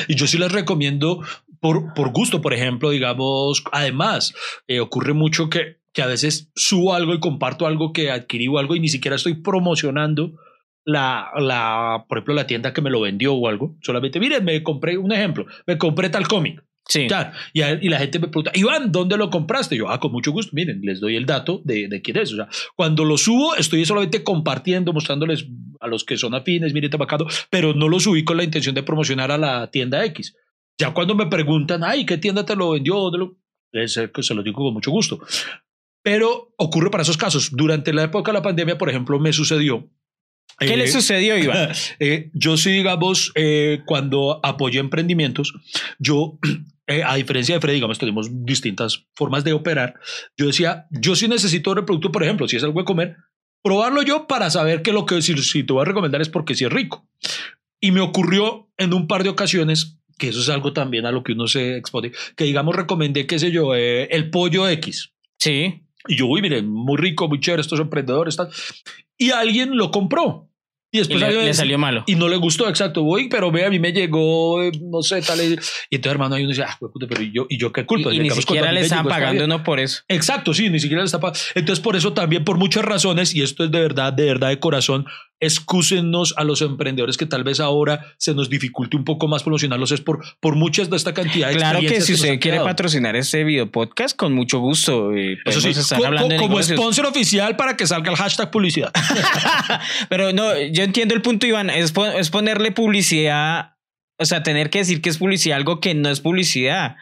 y y yo sí les recomiendo por, por gusto, por ejemplo, digamos, además, eh, ocurre mucho que, que a veces subo algo y comparto algo que adquirí o algo y ni siquiera estoy promocionando la, la, por ejemplo, la tienda que me lo vendió o algo. Solamente, miren, me compré un ejemplo, me compré tal cómic. Sí. Claro, y, a- y la gente me pregunta, Iván, ¿dónde lo compraste? Yo, ah, con mucho gusto, miren, les doy el dato de, de quién es. O sea, cuando lo subo, estoy solamente compartiendo, mostrándoles a los que son afines, miren, tabacado, pero no lo subí con la intención de promocionar a la tienda X. Ya cuando me preguntan, ay, ¿qué tienda te lo vendió? ¿Dónde lo-?" Es, eh, que se lo digo con mucho gusto. Pero ocurre para esos casos. Durante la época de la pandemia, por ejemplo, me sucedió. ¿Qué eh, le sucedió, Iván? eh, yo sí, digamos, eh, cuando apoyé emprendimientos, yo, eh, a diferencia de Fred, digamos, tenemos distintas formas de operar. Yo decía, yo sí necesito el producto, por ejemplo, si es algo de comer, probarlo yo para saber que lo que si, si te voy a recomendar es porque sí es rico. Y me ocurrió en un par de ocasiones, que eso es algo también a lo que uno se expone, que digamos recomendé, qué sé yo, eh, el pollo X. Sí. Y yo, uy, miren, muy rico, muy chévere, estos emprendedores, tal. Y alguien lo compró. Y Y después le, alguien le decía- salió malo. y no le gustó, exacto, voy, pero ve, a mí me llegó, eh, no sé, tal. Y entonces, hermano, hay uno dice, ah, puta, pero ¿y yo, ¿y yo qué culpa? Y, y ni siquiera le están pagando uno por eso. Exacto, sí, ni siquiera le está pagando. Entonces, por eso también, por muchas razones, y esto es de verdad, de verdad, de corazón, excúsenos a los emprendedores que tal vez ahora se nos dificulte un poco más promocionarlos, es por, por muchas de esta cantidad de Claro que si nos usted quiere patrocinar este video podcast, con mucho gusto. eh, Eso sí, podemos estar co- hablando co- como sponsor oficial para que salga el hashtag publicidad. Pero no, yo entiendo el punto, Iván. Es, po- es ponerle publicidad, o sea, tener que decir que es publicidad, algo que no es publicidad.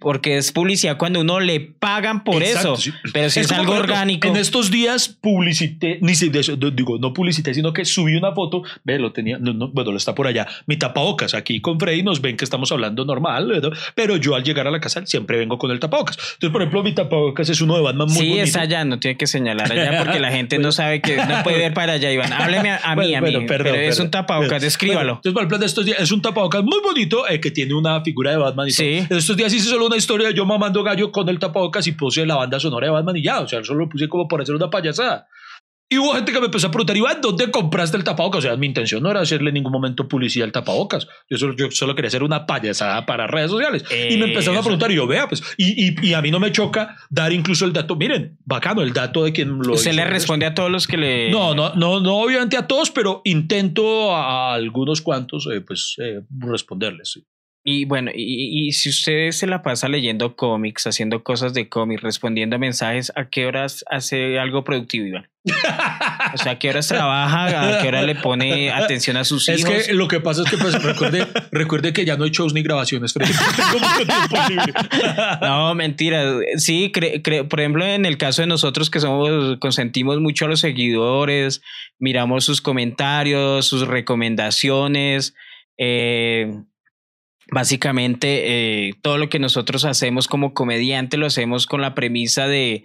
Porque es publicidad cuando uno le pagan por Exacto, eso. sí. Pero si es, algo ejemplo, orgánico. En estos días publicité, ni si, digo, no publicité, sino que subí una foto, ve, lo tenía, no, no, bueno, lo está por allá, mi tapabocas, aquí con Freddy nos ven que estamos hablando normal, ¿verdad? pero yo al llegar a la casa siempre vengo con el tapabocas. Entonces, por ejemplo, mi tapabocas es uno de Batman muy Sí, bonito. es allá, no tiene que señalar allá porque la gente no sabe que no puede ver para allá, Iván. Hábleme a, a mí, a mí. bueno, perdón, pero es perdón. un tapabocas, Bueno, descríbalo. entonces, por ejemplo, de estos días, es un tapabocas muy bonito eh, que tiene una figura de Batman y Sí. todo. En estos días hice solo una historia de yo mamando gallo con el tapabocas y puse la banda sonora de Batman y ya, o sea, solo lo puse como para hacer una payasada. Y hubo gente que me empezó a preguntar, Iván, ¿dónde compraste el tapabocas? O sea, mi intención no era hacerle en ningún momento publicidad al tapabocas. Yo solo, yo solo quería hacer una payasada para redes sociales. y me empezaron a Eso. preguntar y yo, vea, pues, y, y, y a mí no me choca dar incluso el dato. Miren, bacano, el dato de quien lo Usted le responde a todos los que le. No, no, no, no, obviamente a todos, pero intento a algunos cuantos, eh, pues, eh, responderles. sí. Y bueno, y, y si usted se la pasa leyendo cómics, haciendo cosas de cómics, respondiendo a mensajes, ¿a qué horas hace algo productivo, Iván? O sea, ¿a qué horas trabaja? ¿A qué hora le pone atención a sus Es hijos? que lo que pasa es que, pues, recuerde, recuerde que ya no hay shows ni grabaciones, Freddy. No, mentira. Sí, cre- cre- por ejemplo, en el caso de nosotros que somos, consentimos mucho a los seguidores, miramos sus comentarios, sus recomendaciones. eh, básicamente, eh, todo lo que nosotros hacemos como comediante lo hacemos con la premisa de,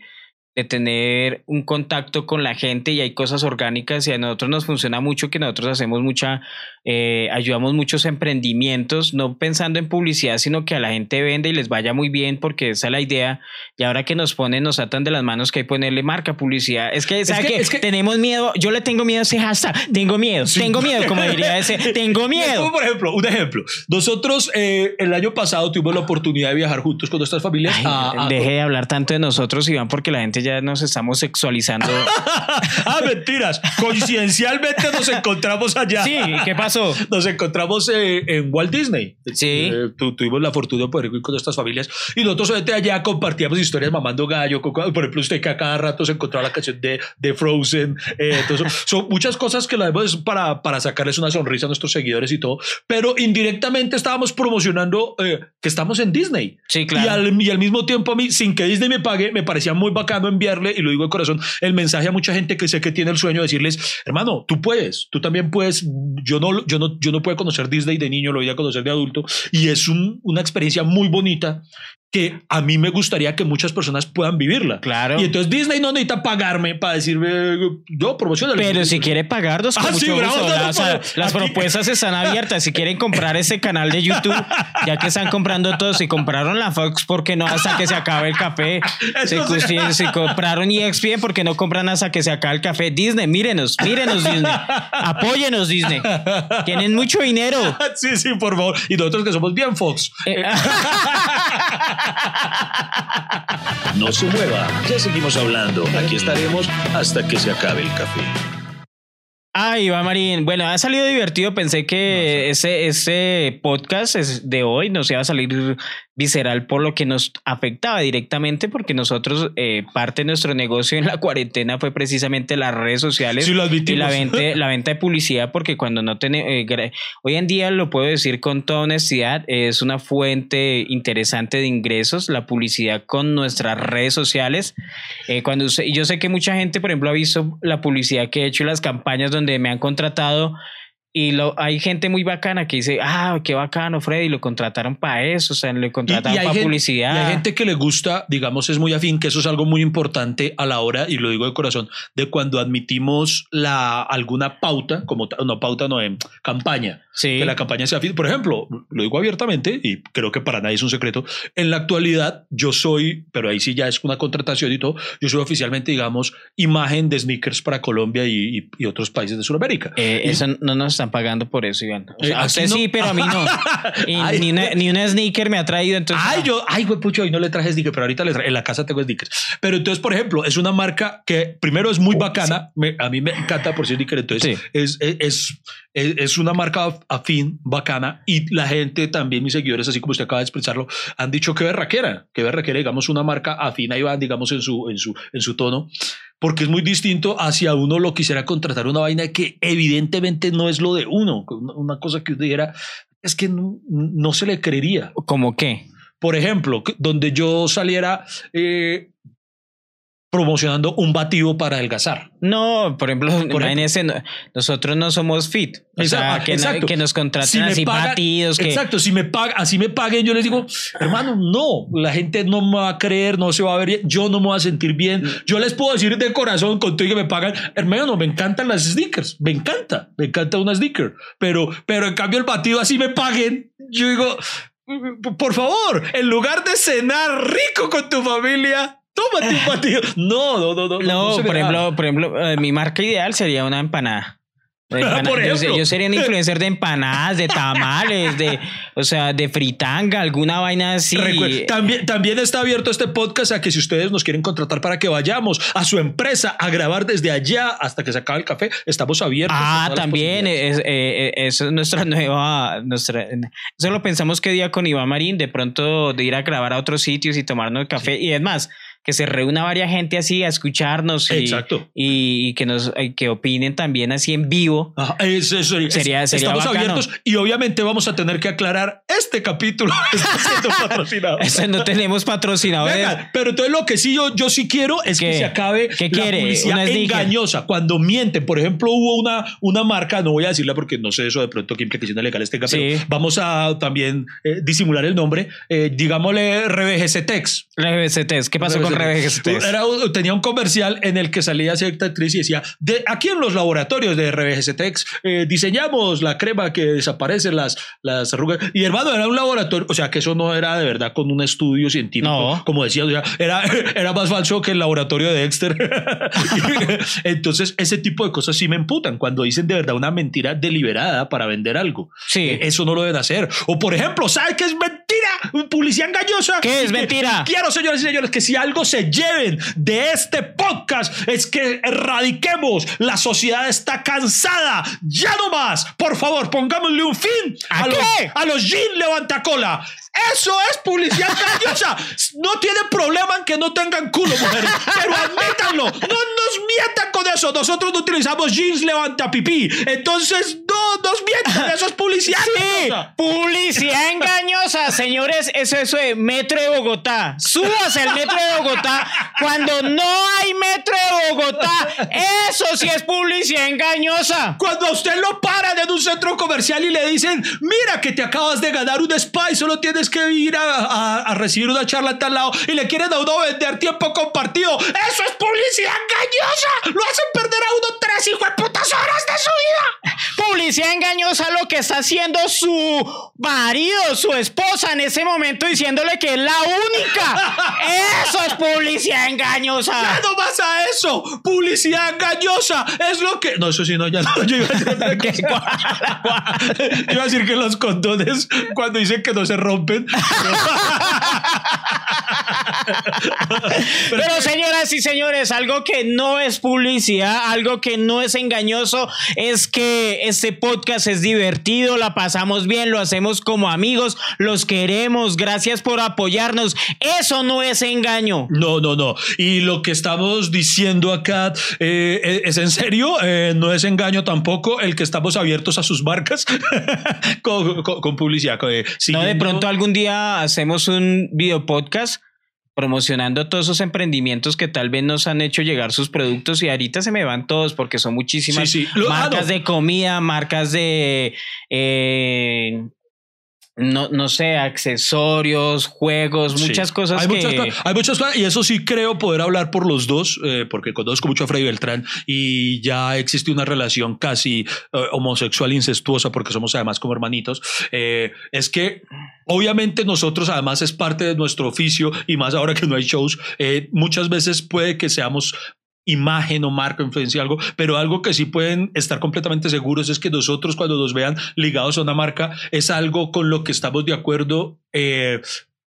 de tener un contacto con la gente y hay cosas orgánicas y a nosotros nos funciona mucho que nosotros hacemos mucha, eh, ayudamos muchos emprendimientos, no pensando en publicidad, sino que a la gente vende y les vaya muy bien porque esa es la idea. Y ahora que nos ponen, nos atan de las manos que hay que ponerle marca publicidad. Es que, ¿sabe que- qué? es que- tenemos miedo, yo le tengo miedo a ese hashtag, tengo miedo, tengo miedo, como diría ese, tengo Es miedo. como, por ejemplo, un ejemplo. Nosotros eh, el año pasado tuvimos la oportunidad de viajar juntos con nuestras familias. Ay, a- a- deje de hablar tanto de nosotros, Iván, porque la gente ya nos estamos sexualizando. ah, mentiras. Coincidencialmente nos encontramos allá. sí, ¿qué pasó? Nos encontramos eh, en Walt Disney. Sí. Eh, tu- tuvimos la fortuna de poder ir con nuestras familias y nosotros obviamente allá compartíamos historias mamando gallo. con- por ejemplo, usted que a cada rato se encontraba la canción de, de Frozen. eh, entonces, son muchas cosas que la vemos para, para sacarles una sonrisa a nuestros seguidores y todo. Pero indirectamente estábamos promocionando eh, que estamos en Disney. Sí, claro. Y, al, y al mismo tiempo a mí, sin que Disney me pague, me parecía muy bacano enviarle, y lo digo de corazón, el mensaje a mucha gente que sé que tiene el sueño de decirles, hermano, tú puedes, tú también puedes, yo no, yo no, yo no puedo conocer Disney de niño, lo voy a conocer de adulto, y es un- una experiencia muy bonita que a mí me gustaría que muchas personas puedan vivirla. Claro. Y entonces Disney no necesita pagarme para decirme, yo promociono Pero si quiere pagarnos, Ah, sí, bravo, gusto. no, no, O sea, pero las aquí- propuestas están abiertas. Si quieren comprar ese canal de YouTube, ya que están comprando todos, si compraron la Fox, ¿por qué no hasta que se acabe el café? Si, sí. si- compraron EXPN, ¿por qué no compran hasta que se acabe el café? Disney, mírenos, mírenos Disney. Apóyenos Disney. Tienen mucho dinero. Sí, sí, por favor. Y nosotros que somos bien Fox. Eh, No se mueva, ya seguimos hablando. Aquí estaremos hasta que se acabe el café. Ay, Iván Marín. Bueno, ha salido divertido. Pensé que ese, ese podcast es de hoy nos iba a salir visceral por lo que nos afectaba directamente, porque nosotros, eh, parte de nuestro negocio en la cuarentena fue precisamente las redes sociales Sí, lo y admitimos. la venta, la venta de publicidad, porque cuando no tenemos, hoy en día lo puedo decir con toda honestidad, es una fuente interesante de ingresos, la publicidad con nuestras redes sociales. Eh, cuando yo sé que mucha gente, por ejemplo, ha visto la publicidad que he hecho y las campañas donde me han contratado. Y lo, hay gente muy bacana que dice, ah, qué bacano, Freddy, lo contrataron para eso, o sea, lo contrataron para gente, publicidad. y hay gente que le gusta, digamos, es muy afín, que eso es algo muy importante a la hora, y lo digo de corazón, de cuando admitimos la, alguna pauta, como no pauta, no, en campaña, sí. que la campaña sea afín. Por ejemplo, lo digo abiertamente, y creo que para nadie es un secreto, en la actualidad yo soy, pero ahí sí ya es una contratación y todo, yo soy oficialmente, digamos, imagen de sneakers para Colombia y, y- y otros países de Sudamérica. Eh, Y- eso no nos están pagando por eso, Iván. O sea, Eh, a aquí usted no. sí, pero a mí no. Y Ay. ni, una, ni una sneaker me ha traído, entonces. Ay, ah, yo, ay, güey, pucho, hoy no le traje sneakers, pero ahorita le traje, en la casa tengo sneakers. Pero entonces, por ejemplo, es una marca que primero es muy bacana, me- a mí me encanta por ser sneaker, entonces Sí. es, es, es, es- una marca af- afín, bacana, y la gente también, mis seguidores, así como usted acaba de expresarlo, han dicho que berraquera, que berraquera, digamos, una marca afín, ahí van, digamos, en su, en su, en su tono. Porque es muy distinto hacia uno lo quisiera contratar una vaina que evidentemente no es lo de uno. Una, cosa que usted dijera, es que no, no se le creería ¿Cómo qué? por ejemplo, donde yo saliera eh, promocionando un batido para adelgazar. No, por ejemplo, Por imagínese, no- nosotros no somos fit. O sea, Exacto, que, no- exacto. que nos contraten Si así batidos. Que, Exacto, si me pagan, así me paguen, yo les digo, hermano, no, la gente no me va a creer, no se va a ver bien, yo no me voy a sentir bien. Yo les puedo decir de corazón, con todo que me pagan, hermano, me encantan las sneakers, me encanta, me encanta una sneaker, pero, pero en cambio el batido así me paguen, yo digo, por favor, en lugar de cenar rico con tu familia, tómate un batido. No, no, no, no. No, me por ejemplo, por ejemplo, eh, mi marca ideal sería una empanada. Empana- Por yo, yo sería un influencer de empanadas, de tamales, de, o sea, de fritanga, alguna vaina así. También, también está abierto este podcast a que si ustedes nos quieren contratar para que vayamos a su empresa a grabar desde allá hasta que se acabe el café, estamos abiertos. Ah, también, es, eh, eh, eso es nuestra nueva, nuestra, eso lo pensamos que día con Iván Marín, de pronto de ir a grabar a otros sitios y tomarnos el café, y es más, que se reúna varias gente así a escucharnos y, Exacto. y, y que nos que opinen también así en vivo. Ajá, es- es- es- Sería- sería estamos bacano. abiertos y obviamente vamos a tener que aclarar este capítulo está siendo patrocinado. Eso no tenemos patrocinadores. Venga, pero entonces lo que sí yo, yo sí quiero es que se acabe ¿Qué la quiere? publicidad ¿Una sneaker? engañosa. Cuando mienten, por ejemplo, hubo una, una marca, no voy a decirla porque no sé eso de pronto qué implicaciones legales tenga, Sí. pero vamos a también eh, disimular el nombre. Eh, digámosle RBGCTEX. RBCTs. ¿Qué pasó con Era, un- tenía un comercial en el que salía cierta actriz y decía, de, aquí en los laboratorios de RBGCTEX eh, diseñamos la crema que desaparece las, las arrugas. Y hermano, era un laboratorio, o sea, que eso no era de verdad con un estudio científico, No. como decía, o sea, era, era más falso que el laboratorio de Dexter. Entonces, ese tipo de cosas sí me emputan cuando dicen de verdad una mentira deliberada para vender algo. Sí. Eh, Eso no lo deben hacer. O por ejemplo, ¿sabes qué es mentira? Publicidad engañosa. ¿Qué es mentira? Quiero, señores y señores, que si algo se lleven de este podcast es que erradiquemos. La sociedad está cansada. Ya no más. Por favor, pongámosle un fin ¿A los, a los jean levantacola. Eso es publicidad engañosa. No tienen problema en que no tengan culo, mujeres. Pero admítanlo. No nos mientan con eso. Nosotros no utilizamos jeans levanta pipí. Entonces, no no, nos mienten, eso es publicidad. Sí, publicidad engañosa, señores, eso, eso es metro de Bogotá. Súbase el metro de Bogotá cuando no hay metro de Bogotá. Eso sí es publicidad engañosa. Cuando a usted lo paran en un centro comercial y le dicen, mira que te acabas de ganar un spa y solo tienes que ir a, a- a recibir una charla a tal lado y le quieren a uno vender tiempo compartido. Eso es publicidad engañosa. Lo hacen perder a uno tres hijo de putas horas de su vida. Publicidad engañosa lo que está haciendo su marido, su esposa en ese momento diciéndole que es la única. Eso es publicidad engañosa. Ya no vas a eso. Publicidad engañosa. Es lo que. No, eso sí, no, ya no. Yo iba a decir. Yo iba a decir que los condones, cuando dicen que no se rompen. Pero señoras y señores, algo que no es publicidad, algo que no es engañoso, es que este podcast es divertido, la pasamos bien, lo hacemos como amigos, los queremos, gracias por apoyarnos. Eso no es engaño. No, no, no. Y lo que estamos diciendo acá eh, es en serio, eh, no es engaño tampoco el que estamos abiertos a sus marcas con, con- con publicidad. con, eh, No, de pronto algún día hacemos un video podcast promocionando todos esos emprendimientos que tal vez nos han hecho llegar sus productos y ahorita se me van todos porque son muchísimas Sí, sí. Lo- ah, marcas no. de comida, marcas de eh, no, no sé, accesorios, juegos, Sí. muchas cosas hay que Muchas, hay muchas cosas, y eso sí creo poder hablar por los dos, eh, porque conozco mucho a Freddy Beltrán y ya existe una relación casi eh, homosexual incestuosa, porque somos además como hermanitos. Eh, es que obviamente nosotros, además, es parte de nuestro oficio y más ahora que no hay shows, muchas veces puede que seamos imagen o marca, influencia, algo, pero algo que sí pueden estar completamente seguros es que nosotros cuando nos vean ligados a una marca es algo con lo que estamos de acuerdo eh,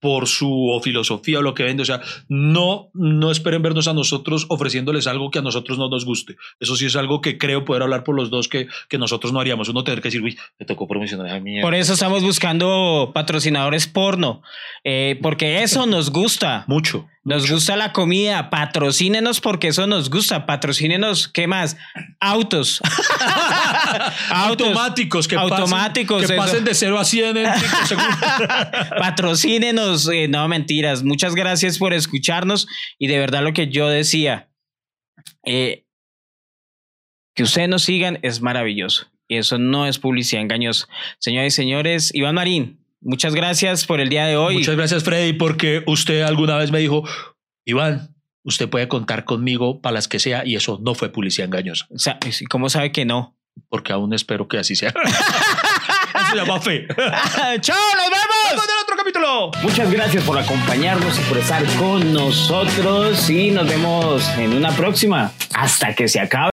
por su o filosofía o lo que vende. O sea, no, no esperen vernos a nosotros ofreciéndoles algo que a nosotros no nos guste. Eso sí es algo que creo poder hablar por los dos que, que nosotros no haríamos. Uno tener que decir, uy, me tocó promocionar a mí. por eso estamos buscando patrocinadores porno, eh, porque eso nos gusta. Mucho. Nos gusta la comida, patrocínenos porque eso nos gusta, patrocínenos, ¿qué más? Autos. Autos. Automáticos que Automáticos, pasen, que pasen de 0 a 100 en 5 segundos. Patrocínenos, eh, no mentiras. Muchas gracias por escucharnos y de verdad lo que yo decía, eh, que ustedes nos sigan es maravilloso y eso no es publicidad engañosa. Señoras y señores, Iván Marín, muchas gracias por el día de hoy. Muchas gracias, Freddy, porque usted alguna vez me dijo, Iván, usted puede contar conmigo para las que sea y eso no fue publicidad engañosa, O sea, ¿Cómo sabe que no? porque aún espero que así sea. Eso se llama fe. ¡Chao, nos vemos! en el otro capítulo. Muchas gracias por acompañarnos y por estar con nosotros y nos vemos en una próxima. Hasta que se acabe.